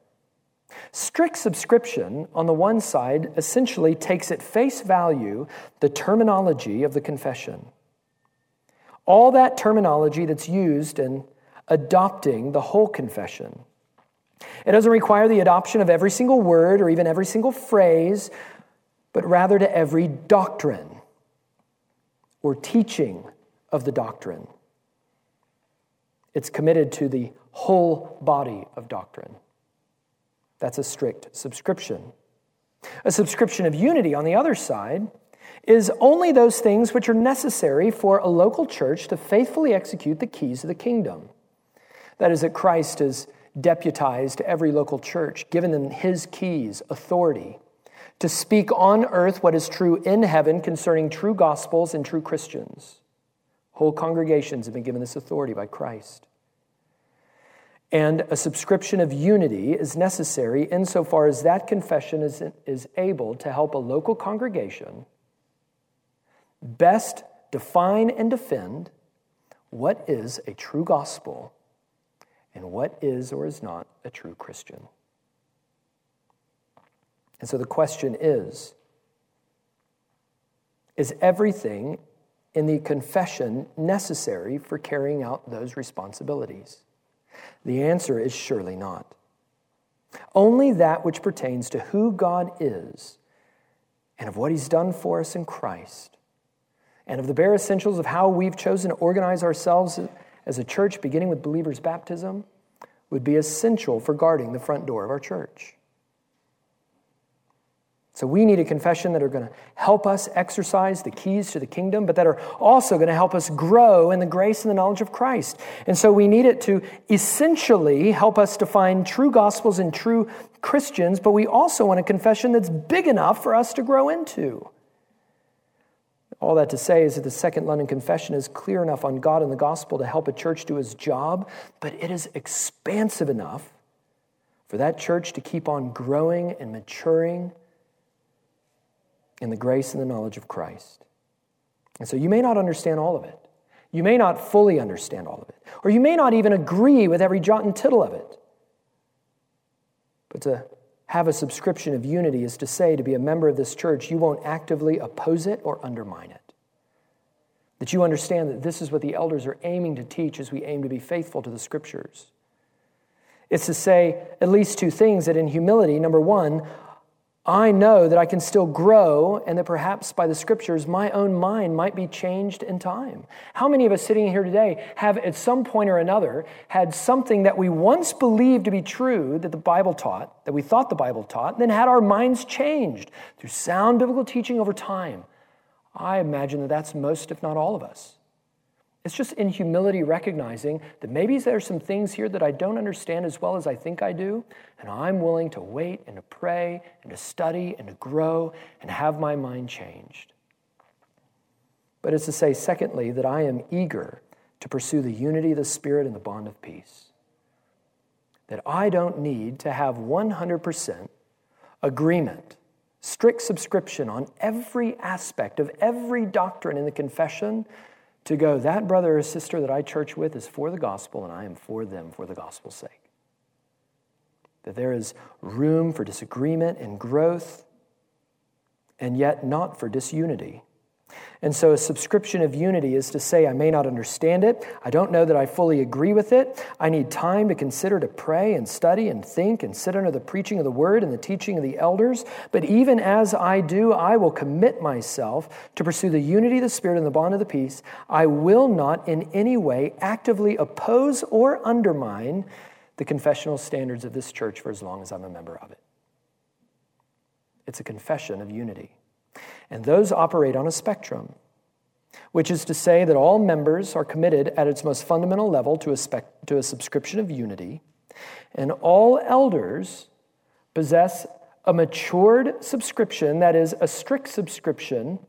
Strict subscription on the one side essentially takes at face value the terminology of the confession. All that terminology that's used in adopting the whole confession. It doesn't require the adoption of every single word or even every single phrase, but rather to every doctrine or teaching of the doctrine. It's committed to the whole body of doctrine. That's a strict subscription. A subscription of unity, on the other side, is only those things which are necessary for a local church to faithfully execute the keys of the kingdom. That is, that Christ is deputized every local church, given them his keys, authority, to speak on earth what is true in heaven concerning true gospels and true Christians. Whole congregations have been given this authority by Christ. And a subscription of unity is necessary insofar as that confession is, is able to help a local congregation best define and defend what is a true gospel and what is or is not a true Christian. And so the question is Is everything in the confession necessary for carrying out those responsibilities? The answer is surely not. Only that which pertains to who God is and of what He's done for us in Christ, and of the bare essentials of how we've chosen to organize ourselves as a church, beginning with believers' baptism, would be essential for guarding the front door of our church. So we need a confession that are going to help us exercise the keys to the kingdom, but that are also going to help us grow in the grace and the knowledge of Christ. And so we need it to essentially help us to find true gospels and true Christians, but we also want a confession that's big enough for us to grow into. All that to say is that the Second London Confession is clear enough on God and the gospel to help a church do its job, but it is expansive enough for that church to keep on growing and maturing in the grace and the knowledge of Christ. And so you may not understand all of it. You may not fully understand all of it. Or you may not even agree with every jot and tittle of it. But to have a subscription of unity is to say, to be a member of this church, you won't actively oppose it or undermine it. That you understand that this is what the elders are aiming to teach as we aim to be faithful to the scriptures. It's to say at least two things that in humility, number one, I know that I can still grow and that perhaps by the scriptures, my own mind might be changed in time. How many of us sitting here today have at some point or another had something that we once believed to be true that the Bible taught, that we thought the Bible taught, and then had our minds changed through sound biblical teaching over time? I imagine that that's most, if not all of us. It's just in humility recognizing that maybe there's some things here that I don't understand as well as I think I do, and I'm willing to wait and to pray and to study and to grow and have my mind changed. But it's to say, secondly, that I am eager to pursue the unity of the Spirit and the bond of peace. That I don't need to have 100% agreement, strict subscription on every aspect of every doctrine in the confession to go, that brother or sister that I church with is for the gospel, and I am for them for the gospel's sake. That there is room for disagreement and growth, and yet not for disunity. And so, a subscription of unity is to say, I may not understand it. I don't know that I fully agree with it. I need time to consider, to pray and study and think and sit under the preaching of the word and the teaching of the elders. But even as I do, I will commit myself to pursue the unity of the Spirit and the bond of the peace. I will not in any way actively oppose or undermine the confessional standards of this church for as long as I'm a member of it. It's a confession of unity. And those operate on a spectrum, which is to say that all members are committed at its most fundamental level to a, spec- to a subscription of unity, and all elders possess a matured subscription, that is, a strict subscription,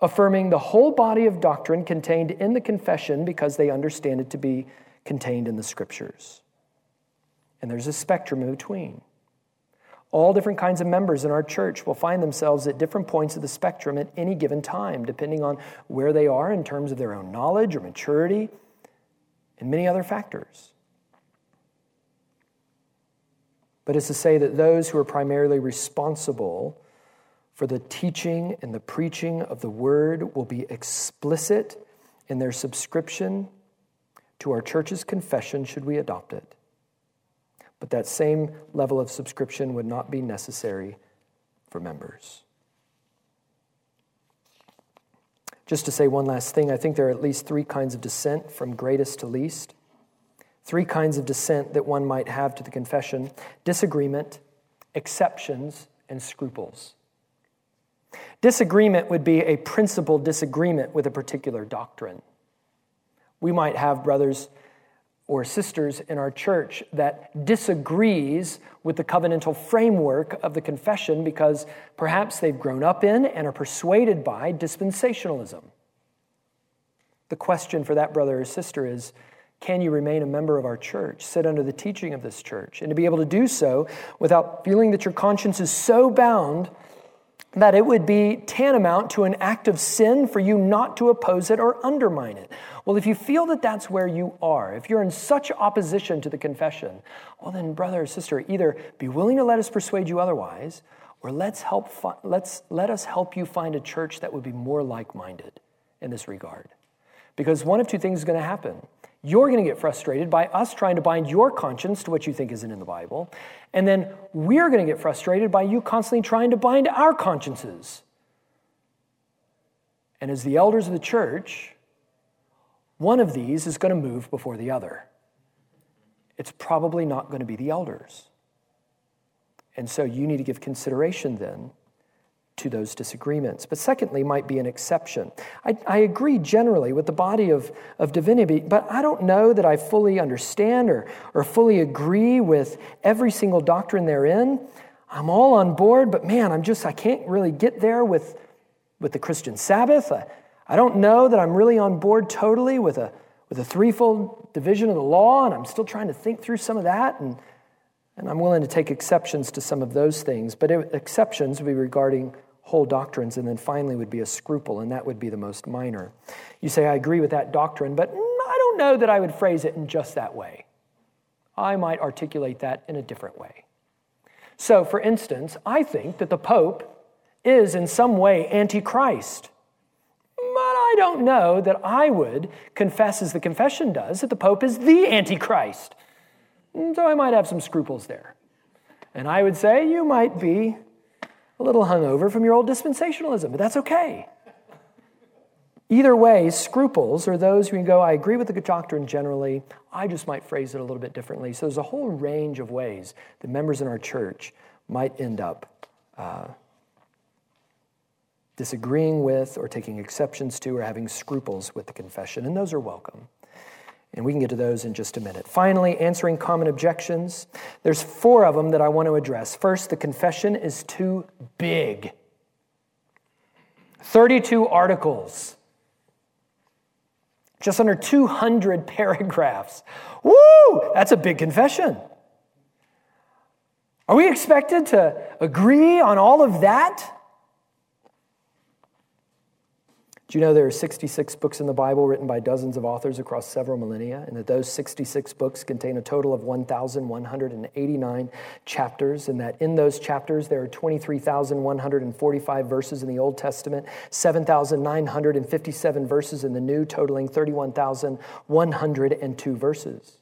affirming the whole body of doctrine contained in the confession because they understand it to be contained in the scriptures. And there's a spectrum in between. All different kinds of members in our church will find themselves at different points of the spectrum at any given time, depending on where they are in terms of their own knowledge or maturity and many other factors. But it's to say that those who are primarily responsible for the teaching and the preaching of the word will be explicit in their subscription to our church's confession, should we adopt it. But that same level of subscription would not be necessary for members. Just to say one last thing, I think there are at least three kinds of dissent from greatest to least. Three kinds of dissent that one might have to the confession disagreement, exceptions, and scruples. Disagreement would be a principal disagreement with a particular doctrine. We might have brothers or sisters in our church that disagrees with the covenantal framework of the confession because perhaps they've grown up in and are persuaded by dispensationalism. The question for that brother or sister is can you remain a member of our church, sit under the teaching of this church, and to be able to do so without feeling that your conscience is so bound that it would be tantamount to an act of sin for you not to oppose it or undermine it. Well, if you feel that that's where you are, if you're in such opposition to the confession, well, then, brother or sister, either be willing to let us persuade you otherwise, or let's help fi- let's, let us help you find a church that would be more like minded in this regard. Because one of two things is going to happen. You're going to get frustrated by us trying to bind your conscience to what you think isn't in the Bible. And then we're going to get frustrated by you constantly trying to bind our consciences. And as the elders of the church, one of these is going to move before the other. It's probably not going to be the elders. And so you need to give consideration then to those disagreements. But secondly, might be an exception. I, I, agree generally with the body of, of divinity, but I don't know that I fully understand or, or fully agree with every single doctrine therein. I'm all on board, but man, I'm just, I can't really get there with, with the Christian Sabbath. I, I don't know that I'm really on board totally with a, with a threefold division of the law, and I'm still trying to think through some of that. And, and I'm willing to take exceptions to some of those things, but exceptions would be regarding whole doctrines, and then finally would be a scruple, and that would be the most minor. You say, I agree with that doctrine, but I don't know that I would phrase it in just that way. I might articulate that in a different way. So, for instance, I think that the Pope is in some way antichrist. But I don't know that I would confess, as the confession does, that the Pope is the Antichrist. So I might have some scruples there. And I would say you might be a little hungover from your old dispensationalism, but that's okay. Either way, scruples are those who can go, I agree with the doctrine generally, I just might phrase it a little bit differently. So there's a whole range of ways that members in our church might end up uh, disagreeing with or taking exceptions to or having scruples with the confession, and those are welcome. And we can get to those in just a minute. Finally, answering common objections. There's four of them that I want to address. First, the confession is too big. 32 articles, just under 200 paragraphs. Woo! That's a big confession. Are we expected to agree on all of that? Do you know there are 66 books in the Bible written by dozens of authors across several millennia, and that those 66 books contain a total of 1,189 chapters, and that in those chapters there are 23,145 verses in the Old Testament, 7,957 verses in the New, totaling 31,102 verses?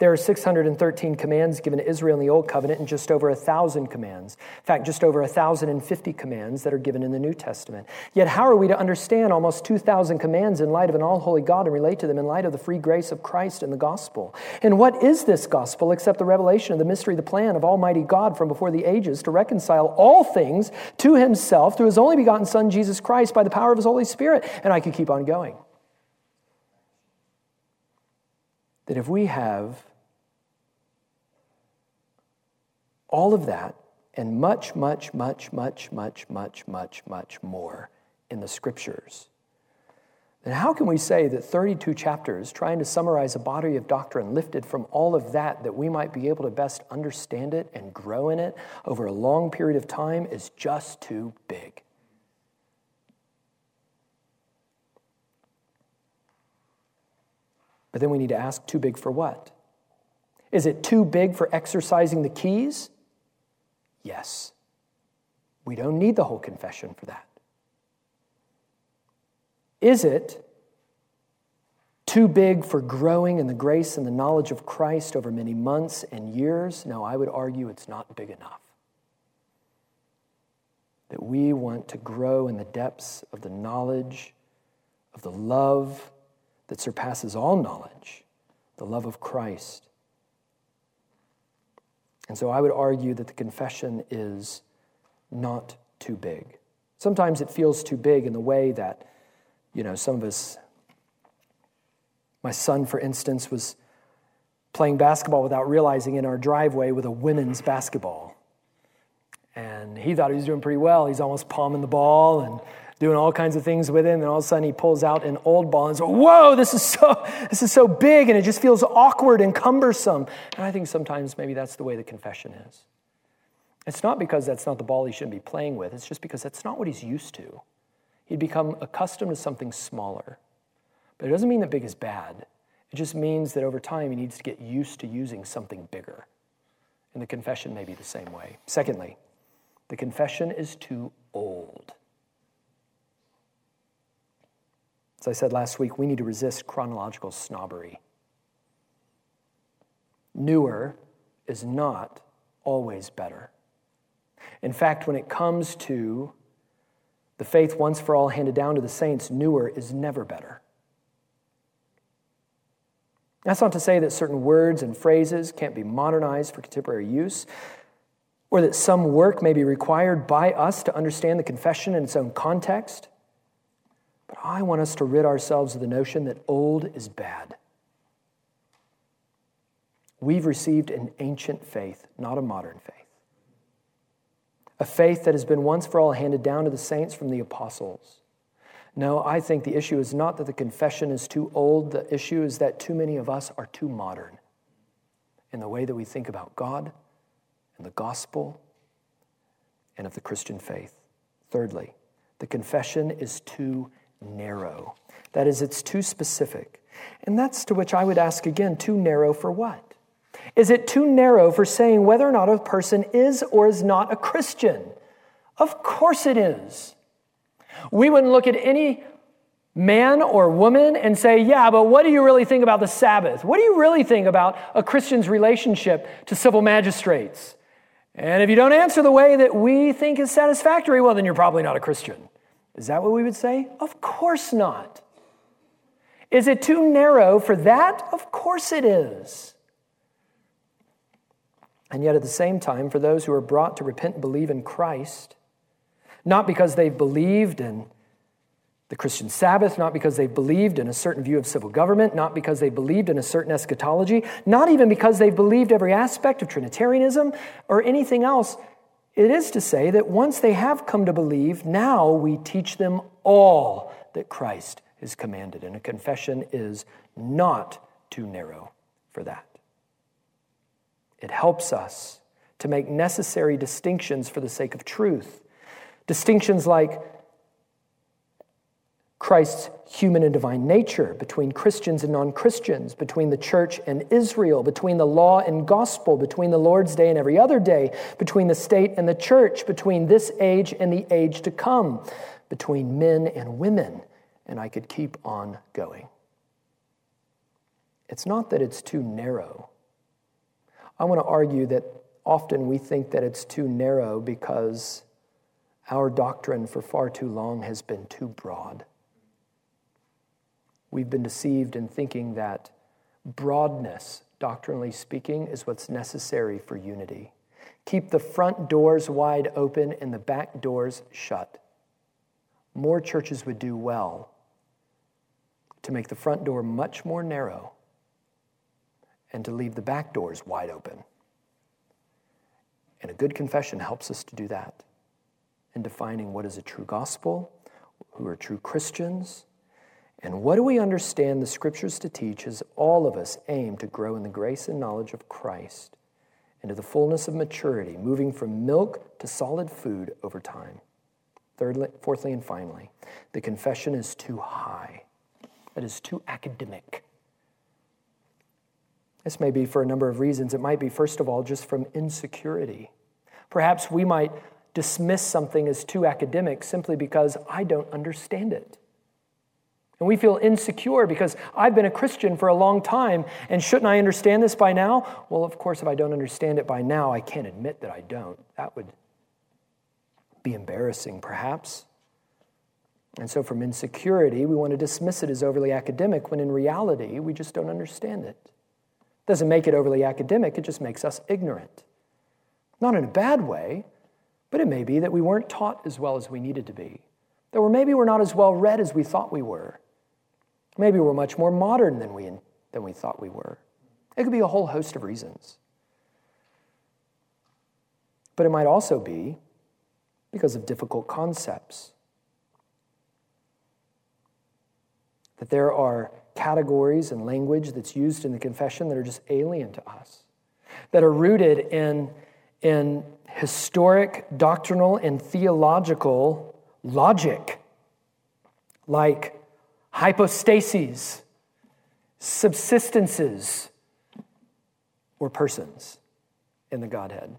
There are 613 commands given to Israel in the Old Covenant and just over 1,000 commands. In fact, just over 1,050 commands that are given in the New Testament. Yet, how are we to understand almost 2,000 commands in light of an all holy God and relate to them in light of the free grace of Christ and the gospel? And what is this gospel except the revelation of the mystery, the plan of Almighty God from before the ages to reconcile all things to himself through his only begotten Son, Jesus Christ, by the power of his Holy Spirit? And I could keep on going. That if we have All of that and much, much, much, much, much, much, much, much more in the scriptures. Then how can we say that 32 chapters trying to summarize a body of doctrine lifted from all of that that we might be able to best understand it and grow in it over a long period of time is just too big? But then we need to ask too big for what? Is it too big for exercising the keys? Yes. We don't need the whole confession for that. Is it too big for growing in the grace and the knowledge of Christ over many months and years? No, I would argue it's not big enough. That we want to grow in the depths of the knowledge of the love that surpasses all knowledge, the love of Christ and so I would argue that the confession is not too big. Sometimes it feels too big in the way that, you know, some of us, my son, for instance, was playing basketball without realizing in our driveway with a women's basketball. And he thought he was doing pretty well. He's almost palming the ball and doing all kinds of things with it, and then all of a sudden he pulls out an old ball and says, Whoa, this is so this is so big, and it just feels awkward and cumbersome. And I think sometimes maybe that's the way the confession is. It's not because that's not the ball he shouldn't be playing with, it's just because that's not what he's used to. He'd become accustomed to something smaller. But it doesn't mean that big is bad. It just means that over time he needs to get used to using something bigger. And the confession may be the same way. Secondly, the confession is too old. As I said last week, we need to resist chronological snobbery. Newer is not always better. In fact, when it comes to the faith once for all handed down to the saints, newer is never better. That's not to say that certain words and phrases can't be modernized for contemporary use, or that some work may be required by us to understand the confession in its own context. But I want us to rid ourselves of the notion that old is bad. We've received an ancient faith, not a modern faith. A faith that has been once for all handed down to the saints from the apostles. No, I think the issue is not that the confession is too old. The issue is that too many of us are too modern in the way that we think about God and the gospel and of the Christian faith. Thirdly, the confession is too narrow. That is, it's too specific. And that's to which I would ask again too narrow for what? Is it too narrow for saying whether or not a person is or is not a Christian? Of course it is. We wouldn't look at any man or woman and say, Yeah, but what do you really think about the Sabbath? What do you really think about a Christian's relationship to civil magistrates? And if you don't answer the way that we think is satisfactory, well, then you're probably not a Christian. Is that what we would say? Of course not. Is it too narrow for that? Of course it is. And yet, at the same time, for those who are brought to repent and believe in Christ, not because they've believed in the Christian Sabbath, not because they've believed in a certain view of civil government, not because they believed in a certain eschatology, not even because they've believed every aspect of Trinitarianism or anything else. It is to say that once they have come to believe, now we teach them all that Christ has commanded. And a confession is not too narrow for that. It helps us to make necessary distinctions for the sake of truth. Distinctions like Christ's human and divine nature, between Christians and non Christians, between the church and Israel, between the law and gospel, between the Lord's day and every other day, between the state and the church, between this age and the age to come, between men and women. And I could keep on going. It's not that it's too narrow. I want to argue that often we think that it's too narrow because our doctrine for far too long has been too broad. We've been deceived in thinking that broadness, doctrinally speaking, is what's necessary for unity. Keep the front doors wide open and the back doors shut. More churches would do well to make the front door much more narrow and to leave the back doors wide open. And a good confession helps us to do that in defining what is a true gospel, who are true Christians, and what do we understand the scriptures to teach as all of us aim to grow in the grace and knowledge of Christ into the fullness of maturity, moving from milk to solid food over time? Thirdly, fourthly, and finally, the confession is too high. It is too academic. This may be for a number of reasons. It might be, first of all, just from insecurity. Perhaps we might dismiss something as too academic simply because I don't understand it. And we feel insecure because I've been a Christian for a long time, and shouldn't I understand this by now? Well, of course, if I don't understand it by now, I can't admit that I don't. That would be embarrassing, perhaps. And so, from insecurity, we want to dismiss it as overly academic when in reality, we just don't understand it. it doesn't make it overly academic, it just makes us ignorant. Not in a bad way, but it may be that we weren't taught as well as we needed to be, that we're, maybe we're not as well read as we thought we were. Maybe we're much more modern than we, than we thought we were. It could be a whole host of reasons. But it might also be because of difficult concepts. That there are categories and language that's used in the confession that are just alien to us, that are rooted in, in historic, doctrinal, and theological logic, like hypostases, subsistences, or persons in the Godhead.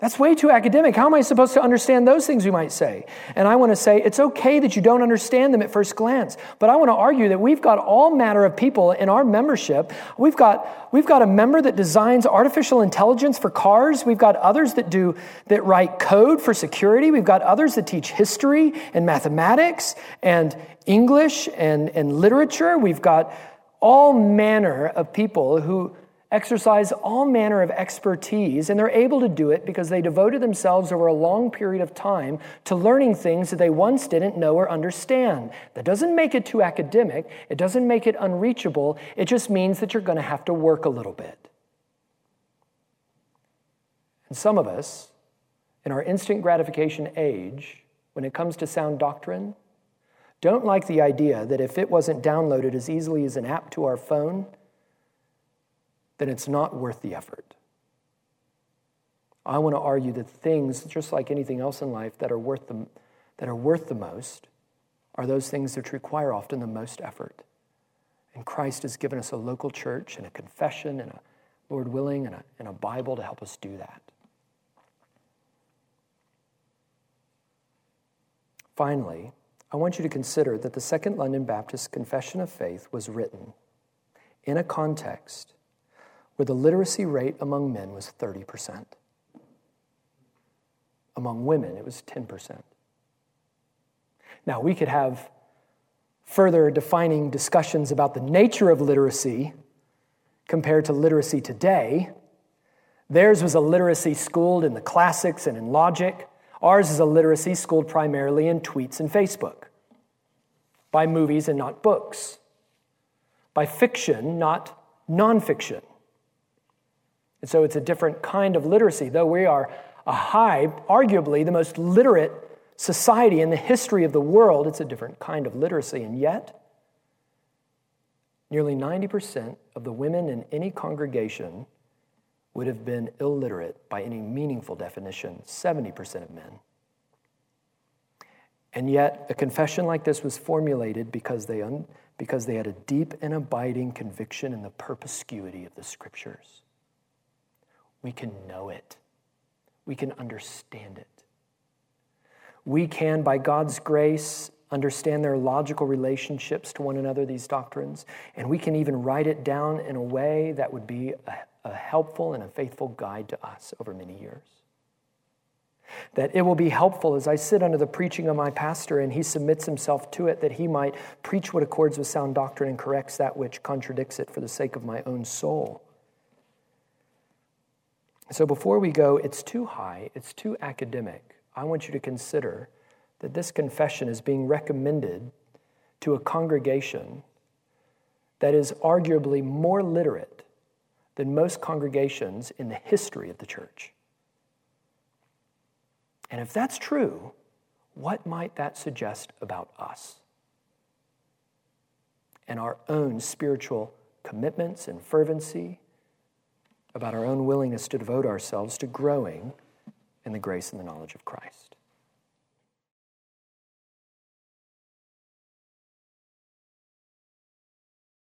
That's way too academic. How am I supposed to understand those things, we might say? And I want to say it's okay that you don't understand them at first glance, but I want to argue that we've got all manner of people in our membership. We've got, we've got a member that designs artificial intelligence for cars. We've got others that do that write code for security. We've got others that teach history and mathematics and English and, and literature. We've got all manner of people who exercise all manner of expertise, and they're able to do it because they devoted themselves over a long period of time to learning things that they once didn't know or understand. That doesn't make it too academic, it doesn't make it unreachable, it just means that you're going to have to work a little bit. And some of us, in our instant gratification age, when it comes to sound doctrine, don't like the idea that if it wasn't downloaded as easily as an app to our phone, then it's not worth the effort. I want to argue that things, just like anything else in life, that are worth the, that are worth the most are those things that require often the most effort. And Christ has given us a local church and a confession and a, Lord willing, and a, and a Bible to help us do that. Finally, I want you to consider that the Second London Baptist Confession of Faith was written in a context where the literacy rate among men was 30%. Among women, it was 10%. Now, we could have further defining discussions about the nature of literacy compared to literacy today. Theirs was a literacy schooled in the classics and in logic. Ours is a literacy schooled primarily in tweets and Facebook, by movies and not books, by fiction, not nonfiction. And so it's a different kind of literacy, though we are a high, arguably the most literate society in the history of the world, it's a different kind of literacy. And yet, nearly 90% of the women in any congregation would have been illiterate by any meaningful definition, 70% of men. And yet, a confession like this was formulated because they, un- because they had a deep and abiding conviction in the perspicuity of the scriptures. We can know it, we can understand it. We can, by God's grace, understand their logical relationships to one another, these doctrines, and we can even write it down in a way that would be a, a helpful and a faithful guide to us over many years. That it will be helpful as I sit under the preaching of my pastor and he submits himself to it, that he might preach what accords with sound doctrine and corrects that which contradicts it for the sake of my own soul. So before we go, it's too high, it's too academic. I want you to consider that this confession is being recommended to a congregation that is arguably more literate than most congregations in the history of the church. And if that's true, what might that suggest about us and our own spiritual commitments and fervency, about our own willingness to devote ourselves to growing in the grace and the knowledge of Christ.